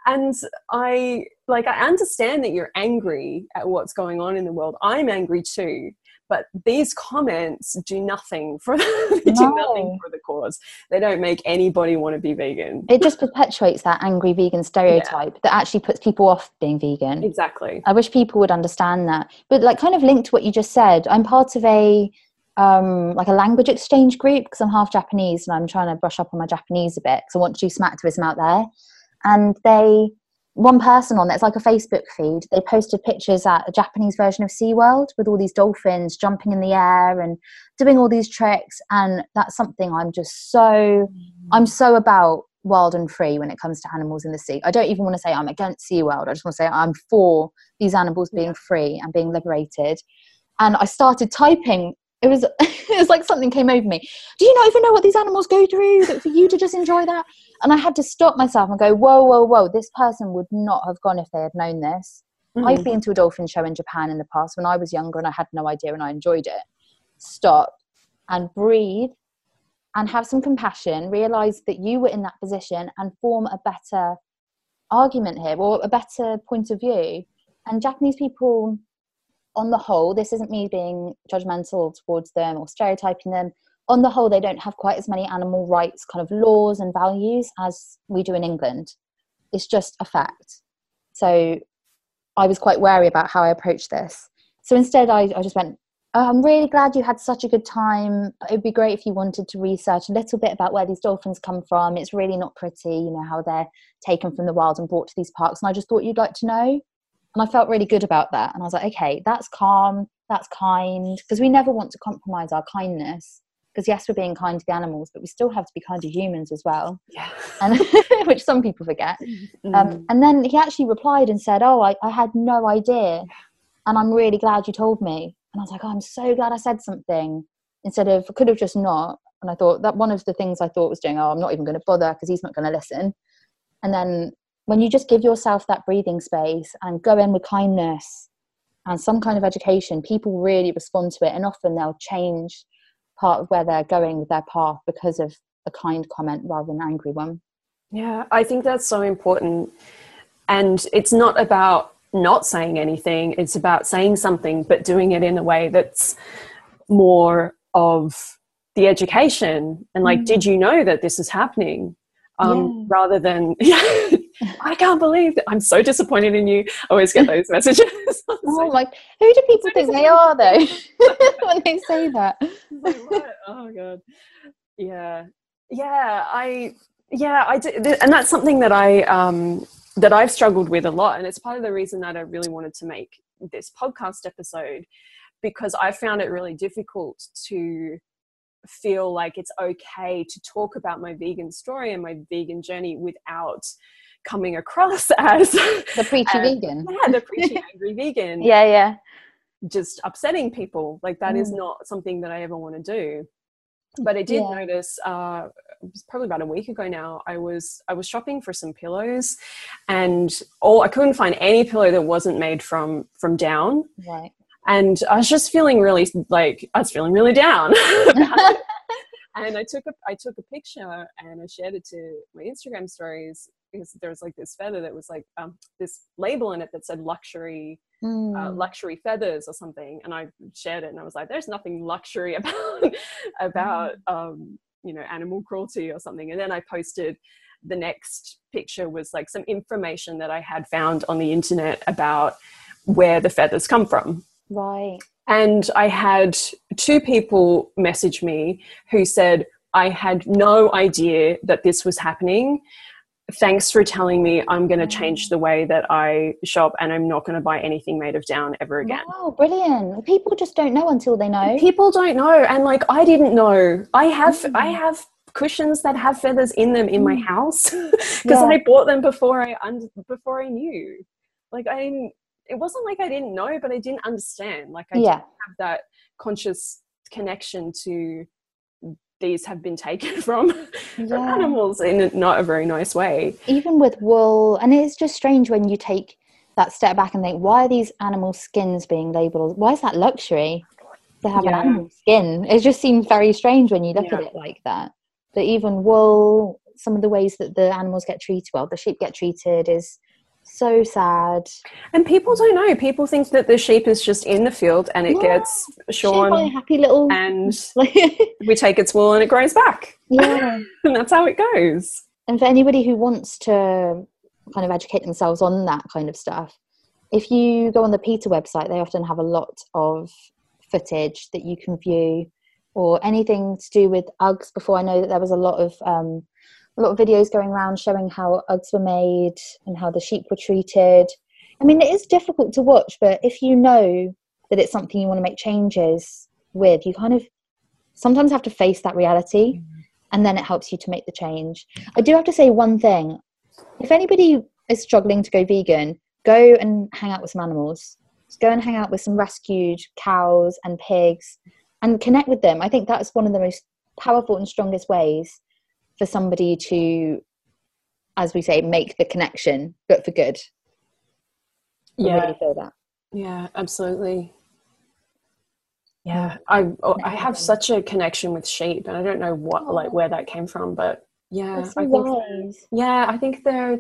and I like I understand that you're angry at what's going on in the world. I'm angry too, but these comments do nothing for they no. do nothing for the cause. They don't make anybody want to be vegan. It just perpetuates that angry vegan stereotype yeah. that actually puts people off being vegan. Exactly. I wish people would understand that. But like kind of linked to what you just said i'm part of a um, like a language exchange group because i'm half japanese and i'm trying to brush up on my japanese a bit because i want to do some activism out there. And they one person on there, it's like a Facebook feed. They posted pictures at a Japanese version of SeaWorld with all these dolphins jumping in the air and doing all these tricks. And that's something I'm just so, I'm so about wild and free when it comes to animals in the sea. I don't even want to say I'm against SeaWorld. I just want to say I'm for these animals being free and being liberated. And I started typing it was it was like something came over me. Do you not even know what these animals go through that for you to just enjoy that? And i had to stop myself and go whoa whoa whoa this person would not have gone if they had known this. Mm-hmm. i've been to a dolphin show in japan in the past when i was younger and i had no idea and i enjoyed it. Stop and breathe and have some compassion. Realize that you were in that position and form a better argument here or a better point of view. And japanese people on the whole, this isn't me being judgmental towards them or stereotyping them. On the whole, they don't have quite as many animal rights kind of laws and values as we do in England. It's just a fact. So I was quite wary about how I approached this. So instead, I, I just went, oh, I'm really glad you had such a good time. It'd be great if you wanted to research a little bit about where these dolphins come from. It's really not pretty, you know, how they're taken from the wild and brought to these parks. And I just thought you'd like to know. And I felt really good about that. And I was like, okay, that's calm, that's kind, because we never want to compromise our kindness because yes, we're being kind to the animals, but we still have to be kind to humans as well. Yeah. And which some people forget. Mm. Um, and then he actually replied and said, "Oh, I, I had no idea, and I'm really glad you told me." And I was like, oh, "I'm so glad I said something instead of could have just not." And I thought that one of the things I thought was doing, "Oh, I'm not even going to bother because he's not going to listen." And then when you just give yourself that breathing space and go in with kindness and some kind of education, people really respond to it, and often they'll change part of where they're going with their path because of a kind comment rather than an angry one. Yeah, I think that's so important. And it's not about not saying anything, it's about saying something, but doing it in a way that's more of the education and like, mm. did you know that this is happening? Um, yeah. Rather than, yeah, I can't believe that I'm so disappointed in you. I always get those messages. oh, like, who do people so think they are though when they say that? Like, oh, God. Yeah. Yeah. I, yeah i do and that's something that i um that i've struggled with a lot and it's part of the reason that i really wanted to make this podcast episode because i found it really difficult to feel like it's okay to talk about my vegan story and my vegan journey without coming across as the preachy as, vegan yeah the preachy angry vegan yeah yeah just upsetting people like that mm. is not something that i ever want to do but I did yeah. notice uh, it was probably about a week ago now. I was I was shopping for some pillows, and all I couldn't find any pillow that wasn't made from from down. Right. And I was just feeling really like I was feeling really down. and I took a I took a picture and I shared it to my Instagram stories because there was like this feather that was like um, this label in it that said luxury mm. uh, luxury feathers or something and i shared it and i was like there's nothing luxury about about mm. um, you know animal cruelty or something and then i posted the next picture was like some information that i had found on the internet about where the feathers come from right and i had two people message me who said i had no idea that this was happening thanks for telling me I'm going to change the way that I shop and I'm not going to buy anything made of down ever again. Wow, brilliant. People just don't know until they know. People don't know and like I didn't know. I have mm. I have cushions that have feathers in them in my house because yeah. I bought them before I before I knew. Like I didn't it wasn't like I didn't know but I didn't understand. Like I yeah. didn't have that conscious connection to these have been taken from, yeah. from animals in a, not a very nice way. Even with wool, and it's just strange when you take that step back and think, why are these animal skins being labeled? Why is that luxury to have yeah. an animal skin? It just seems very strange when you look yeah. at it like that. But even wool, some of the ways that the animals get treated, well, the sheep get treated is so sad. And people don't know. People think that the sheep is just in the field and it yeah. gets shorn. happy little and we take its wool and it grows back. Yeah. and that's how it goes. And for anybody who wants to kind of educate themselves on that kind of stuff, if you go on the PETA website, they often have a lot of footage that you can view or anything to do with Uggs. Before I know that there was a lot of um, a lot of videos going around showing how Uggs were made and how the sheep were treated. I mean, it is difficult to watch, but if you know that it's something you want to make changes with, you kind of sometimes have to face that reality mm-hmm. and then it helps you to make the change. I do have to say one thing if anybody is struggling to go vegan, go and hang out with some animals. Just go and hang out with some rescued cows and pigs and connect with them. I think that's one of the most powerful and strongest ways for somebody to as we say make the connection but for good. Yeah I really feel that. Yeah absolutely. Yeah. I i have such a connection with sheep and i don't know what like where that came from but yeah so i think yeah i think they're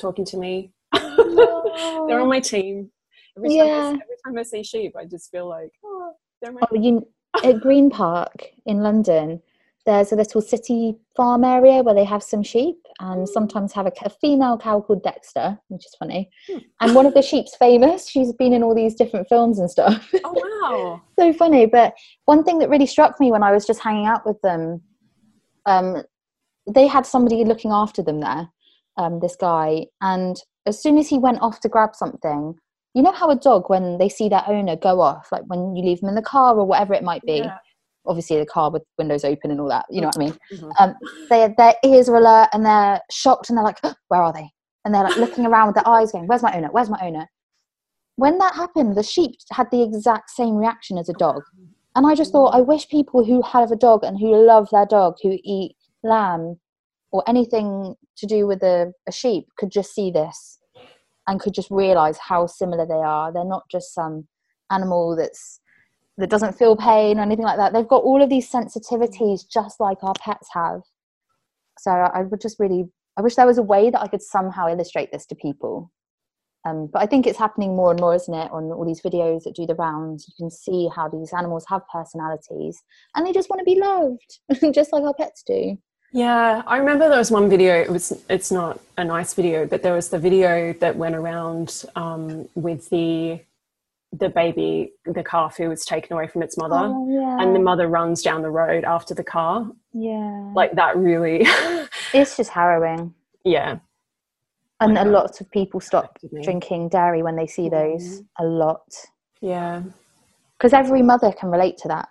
talking to me. They're on my team. Every yeah. time, I, every time i see sheep i just feel like oh they're my oh, you at green park in london there's a little city farm area where they have some sheep and hmm. sometimes have a, a female cow called Dexter, which is funny. Hmm. And one of the sheep's famous. She's been in all these different films and stuff. Oh, wow. so funny. But one thing that really struck me when I was just hanging out with them, um, they had somebody looking after them there, um, this guy. And as soon as he went off to grab something, you know how a dog, when they see their owner go off, like when you leave them in the car or whatever it might be, yeah obviously the car with windows open and all that. You know what I mean? Mhm. Um, they, their ears are alert and they're shocked and they're like, where are they? And they're like looking around with their eyes going, where's my owner? Where's my owner? When that happened, the sheep had the exact same reaction as a dog. And I just thought, I wish people who have a dog and who love their dog, who eat lamb or anything to do with a, a sheep, could just see this and could just realize how similar they are. They're not just some animal that's that doesn't feel pain or anything like that. They've got all of these sensitivities just like our pets have. So I would just really, I wish there was a way that I could somehow illustrate this to people. Um, but I think it's happening more and more, isn't it? On all these videos that do the rounds, you can see how these animals have personalities and they just want to be loved, just like our pets do. Yeah, I remember there was one video. It was it's not a nice video, but there was the video that went around um, with the the baby, the calf who was taken away from its mother, Oh, yeah. and the mother runs down the road after the car. yeah. Like that really, it's just harrowing. yeah, And a lot of people stop drinking dairy when they see those. A lot. yeah. Because every mother can relate to that.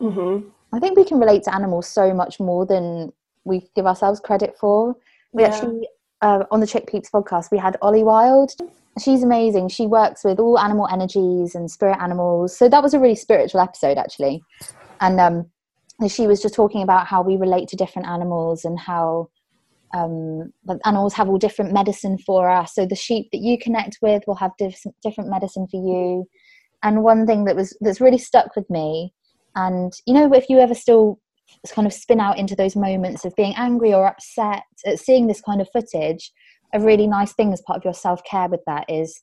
hmm I think we can relate to animals so much more than we give ourselves credit for. We Yeah. actually, uh, on the Chick Peeps podcast, we had Ollie Wild. She's amazing. She works with all animal energies and spirit animals. So that was a really spiritual episode, actually. And um, she was just talking about how we relate to different animals and how um, animals have all different medicine for us. So the sheep that you connect with will have diff- different medicine for you. And one thing that was that's really stuck with me and you know, if you ever still kind of spin out into those moments of being angry or upset at seeing this kind of footage, a really nice thing as part of your self care with that is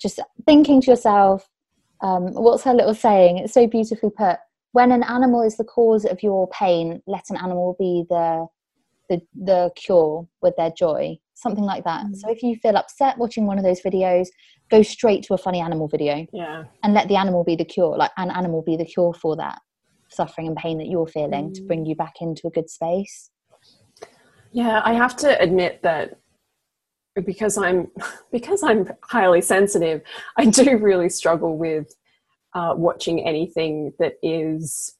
just thinking to yourself, um, what's her little saying? It's so beautifully put. When an animal is the cause of your pain, let an animal be the the, the cure with their joy. Something like that. Mm. So if you feel upset watching one of those videos, go straight to a funny animal video Yeah. and let the animal be the cure like an animal be the cure for that suffering and pain that you're feeling to Mm. bring you back into a good space Yeah, I have to admit that because I'm because I'm highly sensitive, I do really struggle with uh, watching anything that is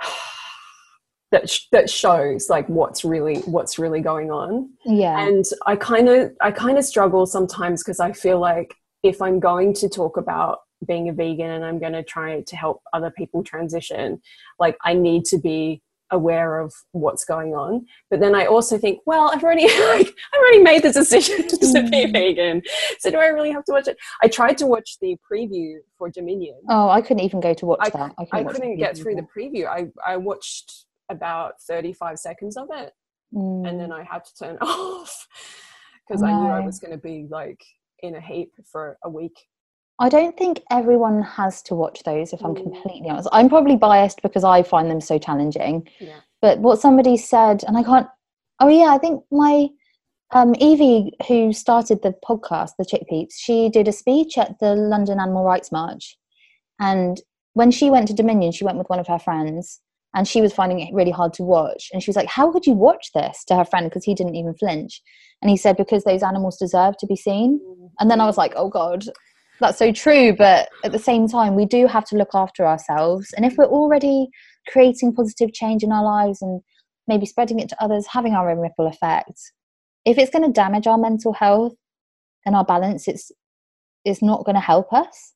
that sh- that shows like what's really what's really going on. yeah And I kind of I kind of struggle sometimes because I feel like if I'm going to talk about being a vegan and I'm going to try to help other people transition, like I need to be aware of what's going on. But then I also think, well, I've already like, I've already made the decision to be Mm. vegan. So do I really have to watch it? I tried to watch the preview for Dominion. oh i couldn't even go to watch I- that I watch couldn't get through the preview. I, I watched about 35 seconds of it Mm. and then I had to turn off because I knew I was going to be like in a heap for a week. I don't think everyone has to watch those if i'm Mm. completely honest. I'm probably biased because i find them so challenging. Yeah. but what somebody said and i can't oh yeah i think my um, evie who started the podcast the chick peeps she did a speech at the london animal rights march. And when she went to dominion she went with one of her friends and she was finding it really hard to watch. And she was like how could you watch this to her friend because he didn't even flinch? And he said because those animals deserve to be seen. And then i was like oh god that's so true but at the same time we do have to look after ourselves. And if we're already creating positive change in our lives and maybe spreading it to others having our own ripple effect if it's going to damage our mental health and our balance it's it's not going to help us.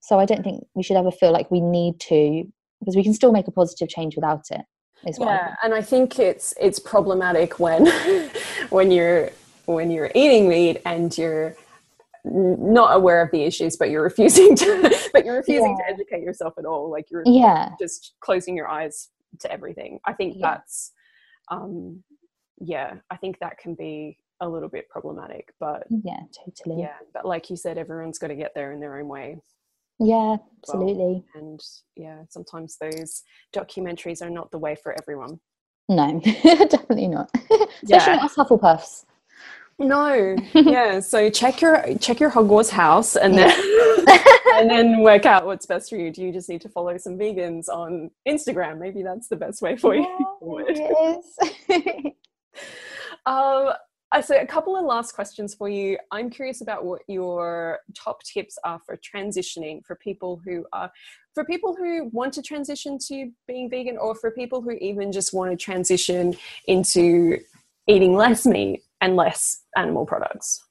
So i don't think we should ever feel like we need to because we can still make a positive change without it I yeah, and I think it's it's problematic when when you're when you're eating meat and you're not aware of the issues, but you're refusing to but you're refusing Yeah. to educate yourself at all. Like you're yeah just closing your eyes to everything. I think Yeah. that's um yeah, I think that can be a little bit problematic, but yeah totally yeah, but like you said, everyone's got to get there in their own way. yeah absolutely And yeah, sometimes those documentaries are not the way for everyone. no definitely not especially Yeah. not us hufflepuffs No, yeah. So check your check your Hogwarts house, and then and then work out what's best for you. Do you just need to follow some vegans on Instagram? Maybe that's the best way for you. Yeah, maybe. Um, so a couple of last questions for you. I'm curious about what your top tips are for transitioning for people who are for people who want to transition to being vegan or for people who even just want to transition into eating less meat and less animal products.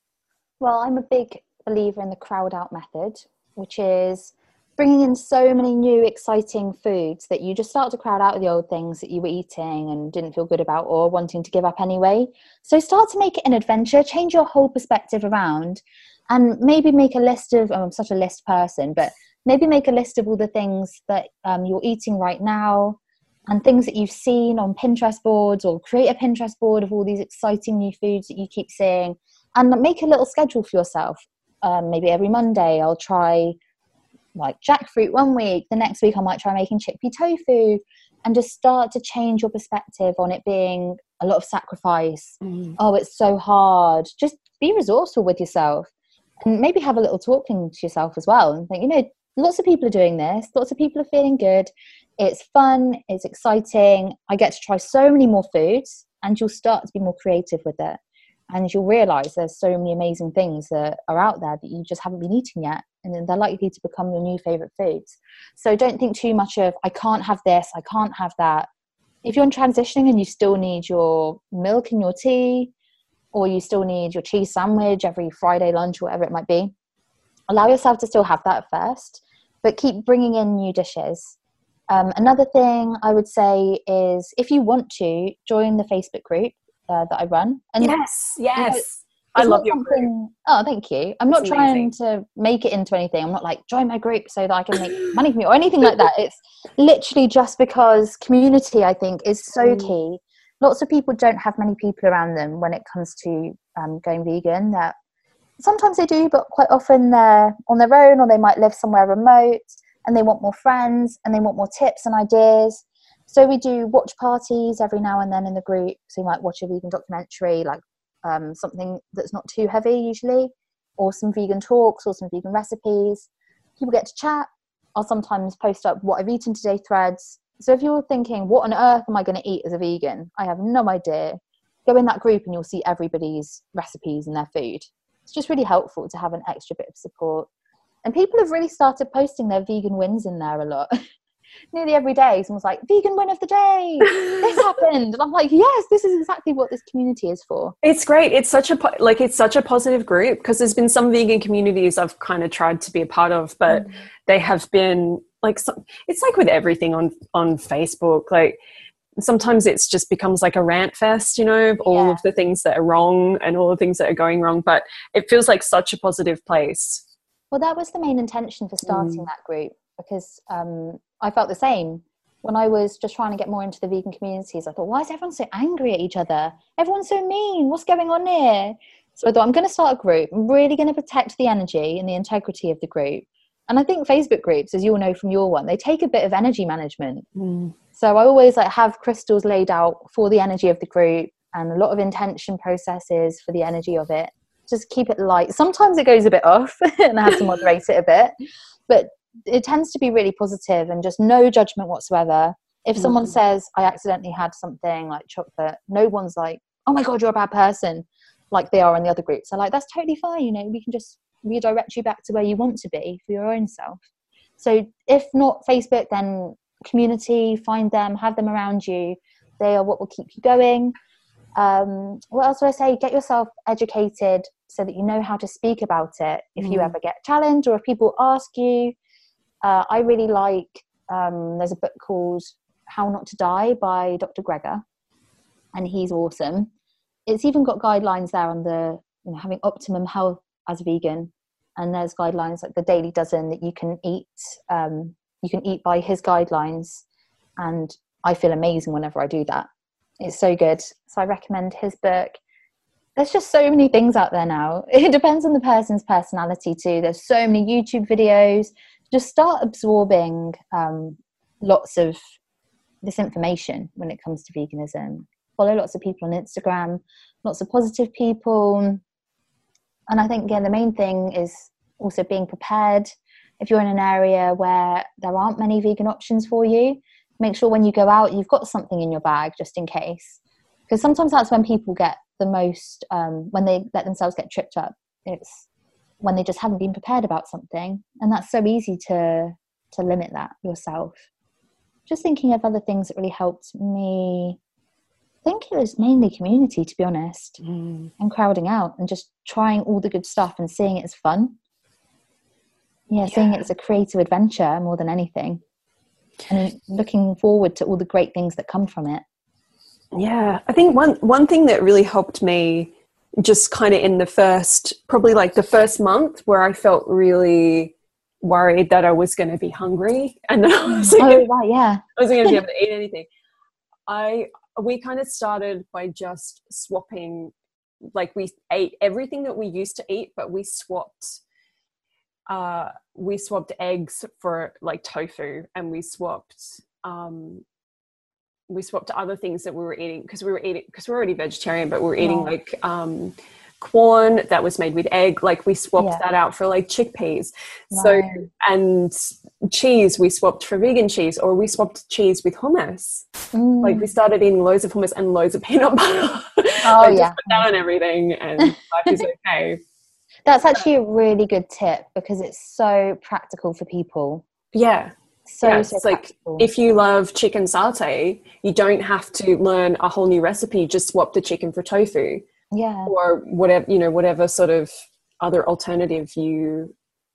Well, I'm a big believer in the crowd out method, which is bringing in so many new exciting foods that you just start to crowd out the old things that you were eating and didn't feel good about or wanting to give up anyway. So start to make it an adventure, change your whole perspective around, and maybe make a list of. Oh, I'm such a list person, but maybe make a list of all the things that um, you're eating right now and things that you've seen on Pinterest boards, or create a Pinterest board of all these exciting new foods that you keep seeing, and make a little schedule for yourself. Um, maybe every Monday I'll try like jackfruit one week, the next week I might try making chickpea tofu, and just start to change your perspective on it being a lot of sacrifice. Mm. Oh, it's so hard. Just be resourceful with yourself and maybe have a little talking to yourself as well and think, you know, lots of people are doing this, lots of people are feeling good. It's fun, it's exciting. I get to try so many more foods, and you'll start to be more creative with it. And you'll realize there's so many amazing things that are out there that you just haven't been eating yet and then they're likely to become your new favorite foods. So don't think too much of, I can't have this, I can't have that. If you're in transitioning and you still need your milk and your tea, or you still need your cheese sandwich every Friday lunch, or whatever it might be, allow yourself to still have that first, but keep bringing in new dishes. Um, another thing I would say is if you want to join the Facebook group uh, that I run. And yes, yes. I love your group. Oh, thank you. I'm not trying to make it into anything. I'm not like join my group so that I can make money from you or anything like that. It's literally just because community, I think, is so mm. key. Lots of people don't have many people around them when it comes to um, going vegan. That sometimes they do, but quite often they're on their own or they might live somewhere remote and they want more friends and they want more tips and ideas. So we do watch parties every now and then in the group. So you might watch a vegan documentary, like um, something that's not too heavy usually, or some vegan talks or some vegan recipes. People get to chat. I'll sometimes post up what I've eaten today threads. So if you're thinking, what on earth am I going to eat as a vegan? I have no idea. Go in that group and you'll see everybody's recipes and their food. It's just really helpful to have an extra bit of support. And people have really started posting their vegan wins in there a lot. nearly every day someone's like vegan win of the day this happened and i'm like yes this is exactly what this community is for it's great it's such a like it's such a positive group because there's been some vegan communities i've kind of tried to be a part of but mm. they have been like some, it's like with everything on on facebook like sometimes it's just becomes like a rant fest you know of all yeah. of the things that are wrong and all the things that are going wrong but it feels like such a positive place well that was the main intention for starting mm. that group because um, I felt the same when I was just trying to get more into the vegan communities. I thought, why is everyone so angry at each other? Everyone's so mean. What's going on here? So I thought, I'm going to start a group. I'm really going to protect the energy and the integrity of the group. And I think Facebook groups, as you all know from your one, they take a bit of energy management. Mm. So I always like have crystals laid out for the energy of the group and a lot of intention processes for the energy of it. Just keep it light. Sometimes it goes a bit off and I have to moderate it a bit. But it tends to be really positive and just no judgment whatsoever. If mm someone says, I accidentally had something like chocolate, no one's like, oh my God, you're a bad person, like they are in the other groups. They're like, that's totally fine. You know, we can just redirect you back to where you want to be for your own self. So if not Facebook, then community, find them, have them around you. They are what will keep you going. Um, what else would I say? Get yourself educated so that you know how to speak about it if mm. you ever get challenged or if people ask you uh, I really like, um, there's a book called How Not to Die by Dr. Greger, and he's awesome. It's even got guidelines there on the you know, having optimum health as vegan, and there's guidelines like the Daily Dozen that you can eat. Um, you can eat by his guidelines, and I feel amazing whenever I do that. It's so good. So I recommend his book. There's just so many things out there now. It depends on the person's personality too. There's so many YouTube videos, just start absorbing um, lots of this information when it comes to veganism. Follow lots of people on Instagram, lots of positive people. And I think, yeah, the main thing is also being prepared. If you're in an area where there aren't many vegan options for you, make sure when you go out, you've got something in your bag just in case. Because sometimes that's when people get the most um, when they let themselves get tripped up. It's when they just haven't been prepared about something, and that's so easy to to limit that yourself. Just thinking of other things that really helped me. I think it was mainly community, to be honest, Mm. and crowding out and just trying all the good stuff and seeing it as fun. Yeah, seeing it as a creative adventure more than anything, and looking forward to all the great things that come from it. Yeah, I think one one thing that really helped me just kind of in the first probably like the first month where I felt really worried that I was going to be hungry and that I mm. wasn't, Oh, gonna, right, yeah. I wasn't going to be able to eat anything. I we kind of started by just swapping like we ate everything that we used to eat but we swapped uh we swapped eggs for like tofu and we swapped um we swapped other things that we were eating because we were eating because we are already vegetarian but we were eating Yeah. like um corn that was made with egg like we swapped Yeah. that out for like chickpeas so and cheese we swapped for vegan cheese or we swapped cheese with hummus Mm. like we started eating loads of hummus and loads of peanut butter Oh, like, yeah. just put that on everything and life is okay That's actually a really good tip because it's so practical for people. yeah So, Yeah, so it's like if you love chicken satay you don't have to learn a whole new recipe just swap the chicken for tofu yeah. or whatever you know whatever sort of other alternative you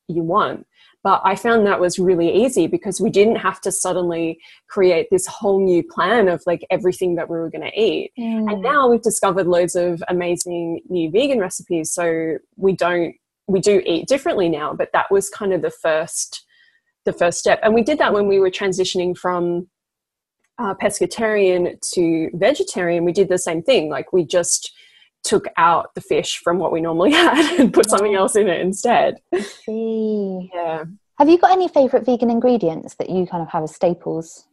you want but i found that was really easy because we didn't have to suddenly create this whole new plan of like everything that we were going to eat Mm. and now we've discovered loads of amazing new vegan recipes so we don't we do eat differently now but that was kind of the first the first step. And we did that when we were transitioning from uh, pescatarian to vegetarian. We did the same thing like we just took out the fish from what we normally had and put something else in it instead See. yeah Have you got any favorite vegan ingredients that you kind of have as staples?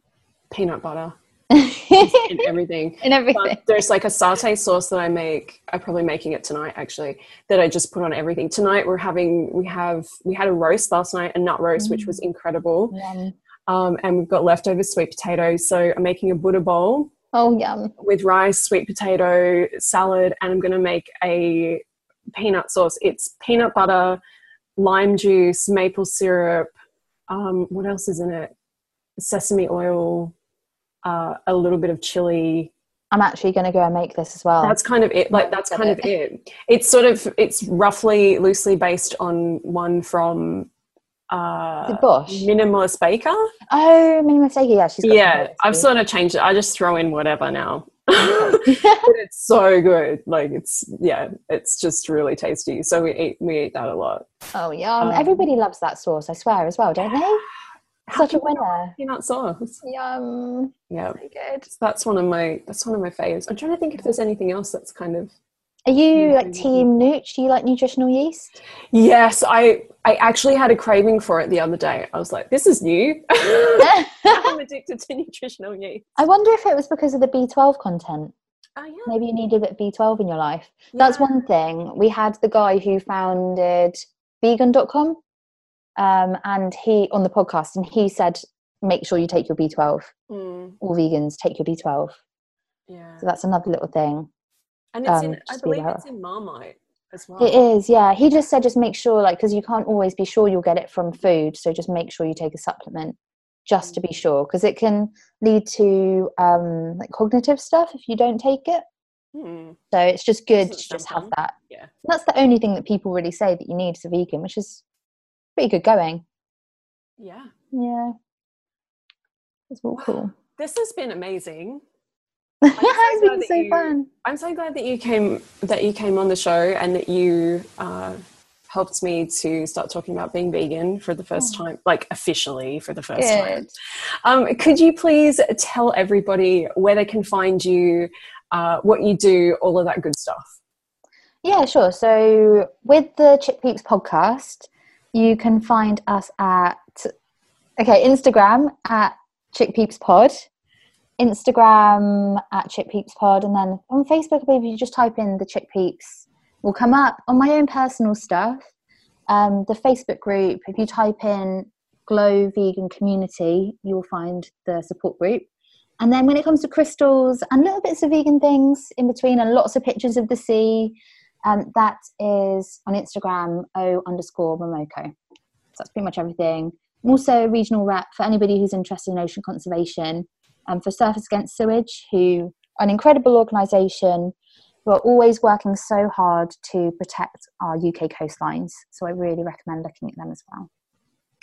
peanut butter In in everything everything. But there's like a satay sauce that I make. I'm probably making it tonight actually. That I just put on everything. Tonight we're having we have we had a roast last night, a nut roast, which was incredible. Yum. Um, and we've got leftover sweet potatoes. So I'm making a Buddha bowl Oh, yum. with rice, sweet potato, salad, and I'm going to make a peanut sauce. It's peanut butter, lime juice, maple syrup. Um, what else is in it? Sesame oil, uh, a little bit of chili, I'm actually going to go and make this as well. that's kind of it like that's kind of it it's sort of it's roughly loosely based on one from uh Bosch? minimalist baker Oh, minimalist baker. Yeah, she's yeah i've sort of changed it i just throw in whatever now but it's so good like it's yeah it's just really tasty so we eat we eat that a lot Oh, yum. Um, Everybody loves that sauce, I swear, as well, don't they? Such a can you not winner. peanut sauce Yum. yeah Very good. So that's one of my that's one of my faves i'm trying to think if there's anything else that's kind of Are you like team Nooch? Do you like nutritional yeast? Yes, I I actually had a craving for it the other day. I was like, this is new. I'm addicted to nutritional yeast. I wonder if it was because of the B12 content. Oh yeah. Maybe you need a bit of B12 in your life. That's one thing. We had the guy who founded vegan.com um, and he on the podcast and he said make sure you take your B12. Mm, All vegans take your B12. yeah. So that's another little thing. And it's in um, I just be believe it's in Marmite as well. It is, yeah. He just said just make sure, like, because you can't always be sure you'll get it from food. So just make sure you take a supplement just to be sure, because it can lead to um, like cognitive stuff if you don't take it. Hmm. So it's just good to just have that. Yeah. That's the only thing that people really say that you need as a vegan, which is pretty good going. Yeah. Yeah. It's all Wow. cool. This has been amazing. It's been so you- fun. I'm so glad that you came that you came on the show and that you uh, helped me to start talking about being vegan for the first time, like officially for the first time. Oh. Um, could you please tell everybody where they can find you, uh, what you do, all of that good stuff? Yeah, sure. So with the Chick Peeps podcast, you can find us at okay Instagram at Chick Peeps Pod, Instagram at Chick Peeps Pod, and then on Facebook, maybe you just type in the Chick Peeps, will come up. On my own personal stuff, um, the Facebook group, if you type in Glow Vegan Community, you will find the support group. And then when it comes to crystals and little bits of vegan things in between, and lots of pictures of the sea, um, that is on Instagram, O underscore Momoko. So that's pretty much everything. I'm also a regional rep for anybody who's interested in ocean conservation um, for Surfers Against Sewage, who are an incredible organisation who are always working so hard to protect our UK coastlines. So I really recommend looking at them as well.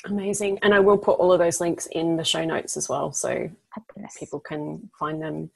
Amazing. And I will put all of those links in the show notes as well. So Fabulous. people can find them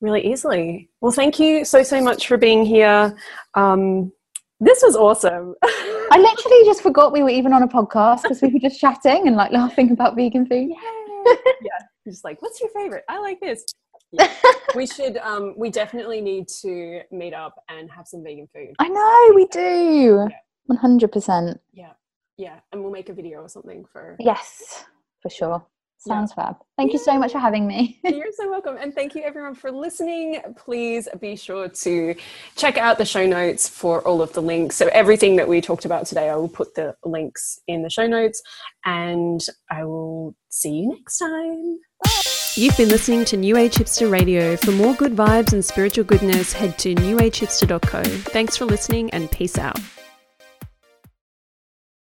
really easily. Well, thank you so, so much for being here. Um, this was awesome. I literally just forgot we were even on a podcast because we were just chatting and like laughing about vegan food. Yeah. yeah. Just like, what's your favorite? I like this. Yeah. we should um we definitely need to meet up and have some vegan food. I know we do. One hundred percent. Yeah yeah, and we'll make a video or something for. Yes, for sure. Sounds yeah. fab. Thank yeah. you so much for having me. You're so welcome. And thank you everyone for listening. Please be sure to check out the show notes for all of the links. So, everything that we talked about today, I will put the links in the show notes. And I will see you next time. You've been listening to New Age Hipster Radio. For more good vibes and spiritual goodness, head to newagehipster.co. Thanks for listening and peace out.